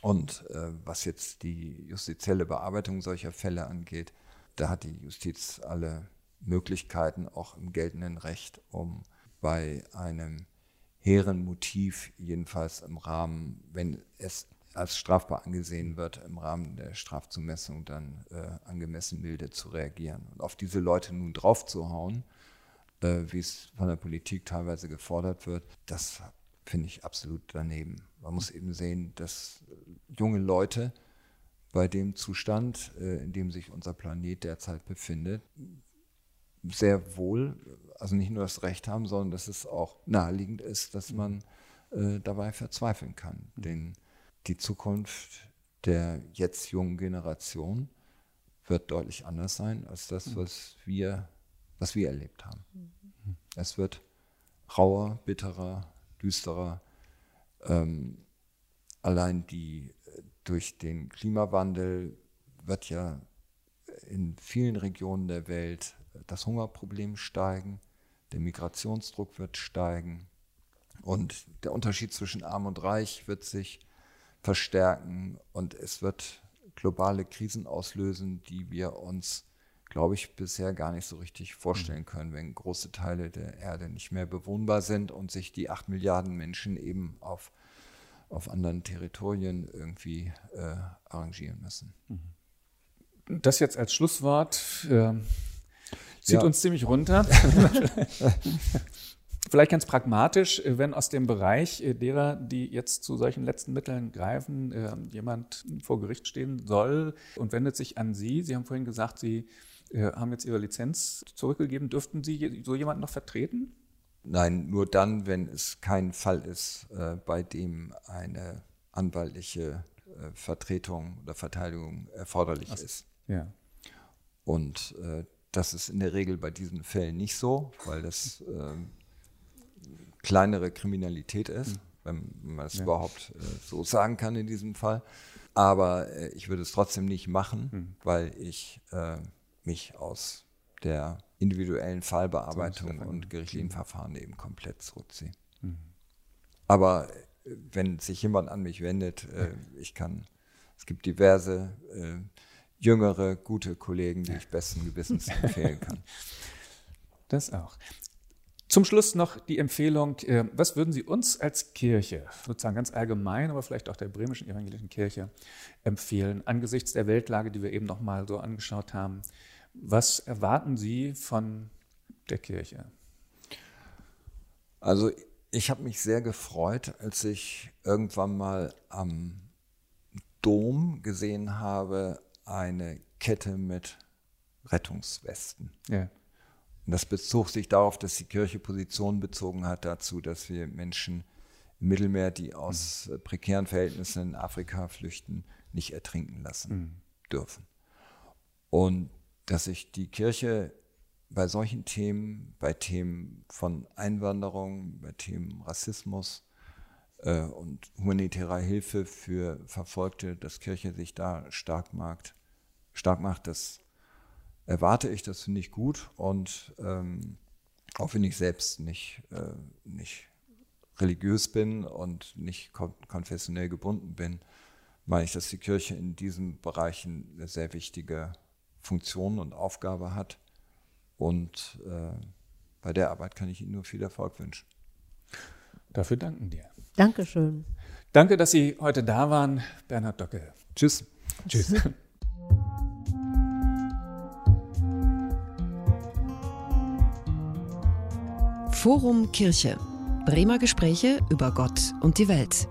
Und äh, was jetzt die justizielle Bearbeitung solcher Fälle angeht, da hat die Justiz alle Möglichkeiten, auch im geltenden Recht, um bei einem hehren Motiv, jedenfalls im Rahmen, wenn es als strafbar angesehen wird, im Rahmen der Strafzumessung dann äh, angemessen milde zu reagieren. Und auf diese Leute nun draufzuhauen, äh, wie es von der Politik teilweise gefordert wird, das finde ich absolut daneben. Man muss eben sehen, dass junge Leute bei dem Zustand, äh, in dem sich unser Planet derzeit befindet, sehr wohl, also nicht nur das Recht haben, sondern dass es auch naheliegend ist, dass man äh, dabei verzweifeln kann. Den die Zukunft der jetzt jungen Generation wird deutlich anders sein als das, mhm. was wir, was wir erlebt haben. Mhm. Es wird rauer, bitterer, düsterer. Ähm, allein die durch den Klimawandel wird ja in vielen Regionen der Welt das Hungerproblem steigen, der Migrationsdruck wird steigen und der Unterschied zwischen Arm und Reich wird sich verstärken und es wird globale Krisen auslösen, die wir uns, glaube ich, bisher gar nicht so richtig vorstellen können, wenn große Teile der Erde nicht mehr bewohnbar sind und sich die acht Milliarden Menschen eben auf, auf anderen Territorien irgendwie äh, arrangieren müssen. Das jetzt als Schlusswort äh, zieht ja. uns ziemlich runter. [laughs] Vielleicht ganz pragmatisch, wenn aus dem Bereich äh, derer, die jetzt zu solchen letzten Mitteln greifen, äh, jemand vor Gericht stehen soll und wendet sich an Sie. Sie haben vorhin gesagt, Sie haben jetzt Ihre Lizenz zurückgegeben. Dürften Sie so jemanden noch vertreten? Nein, nur dann, wenn es kein Fall ist, bei dem eine anwaltliche Vertretung oder Verteidigung erforderlich also, ist. Ja. Und das ist in der Regel bei diesen Fällen nicht so, weil das kleinere Kriminalität ist, mhm. wenn, man es ja. überhaupt äh, so sagen kann in diesem Fall. Aber äh, ich würde es trotzdem nicht machen, mhm. weil ich äh, mich aus der individuellen Fallbearbeitung und gerichtlichen. Verfahren eben komplett zurückziehe. Mhm. Aber äh, wenn sich jemand an mich wendet, äh, ich kann, es gibt diverse äh, jüngere, gute Kollegen, die ich besten Gewissens [laughs] empfehlen kann. Das auch. Zum Schluss noch die Empfehlung, äh, was würden Sie uns als Kirche, sozusagen ganz allgemein, aber vielleicht auch der bremischen evangelischen Kirche empfehlen, angesichts der Weltlage, die wir eben noch mal so angeschaut haben? Was erwarten Sie von der Kirche? Also ich habe mich sehr gefreut, als ich irgendwann mal am Dom gesehen habe, eine Kette mit Rettungswesten. Ja. das bezog sich darauf, dass die Kirche Position bezogen hat dazu, dass wir Menschen im Mittelmeer, die aus mhm. prekären Verhältnissen in Afrika flüchten, nicht ertrinken lassen mhm. dürfen. Und dass sich die Kirche bei solchen Themen, bei Themen von Einwanderung, bei Themen Rassismus äh, und humanitärer Hilfe für Verfolgte, dass Kirche sich da stark macht, stark macht, das erwarte ich, das finde ich gut. Und ähm, auch wenn ich selbst nicht, äh, nicht religiös bin und nicht kon konfessionell gebunden bin, meine ich, dass die Kirche in diesen Bereichen eine sehr wichtige Funktion und Aufgabe hat. Und äh, bei der Arbeit kann ich Ihnen nur viel Erfolg wünschen. Dafür danken dir. Dankeschön. Danke, dass Sie heute da waren, Bernhard Docke. Tschüss. Tschüss. [laughs] Forum Kirche. Bremer Gespräche über Gott und die Welt.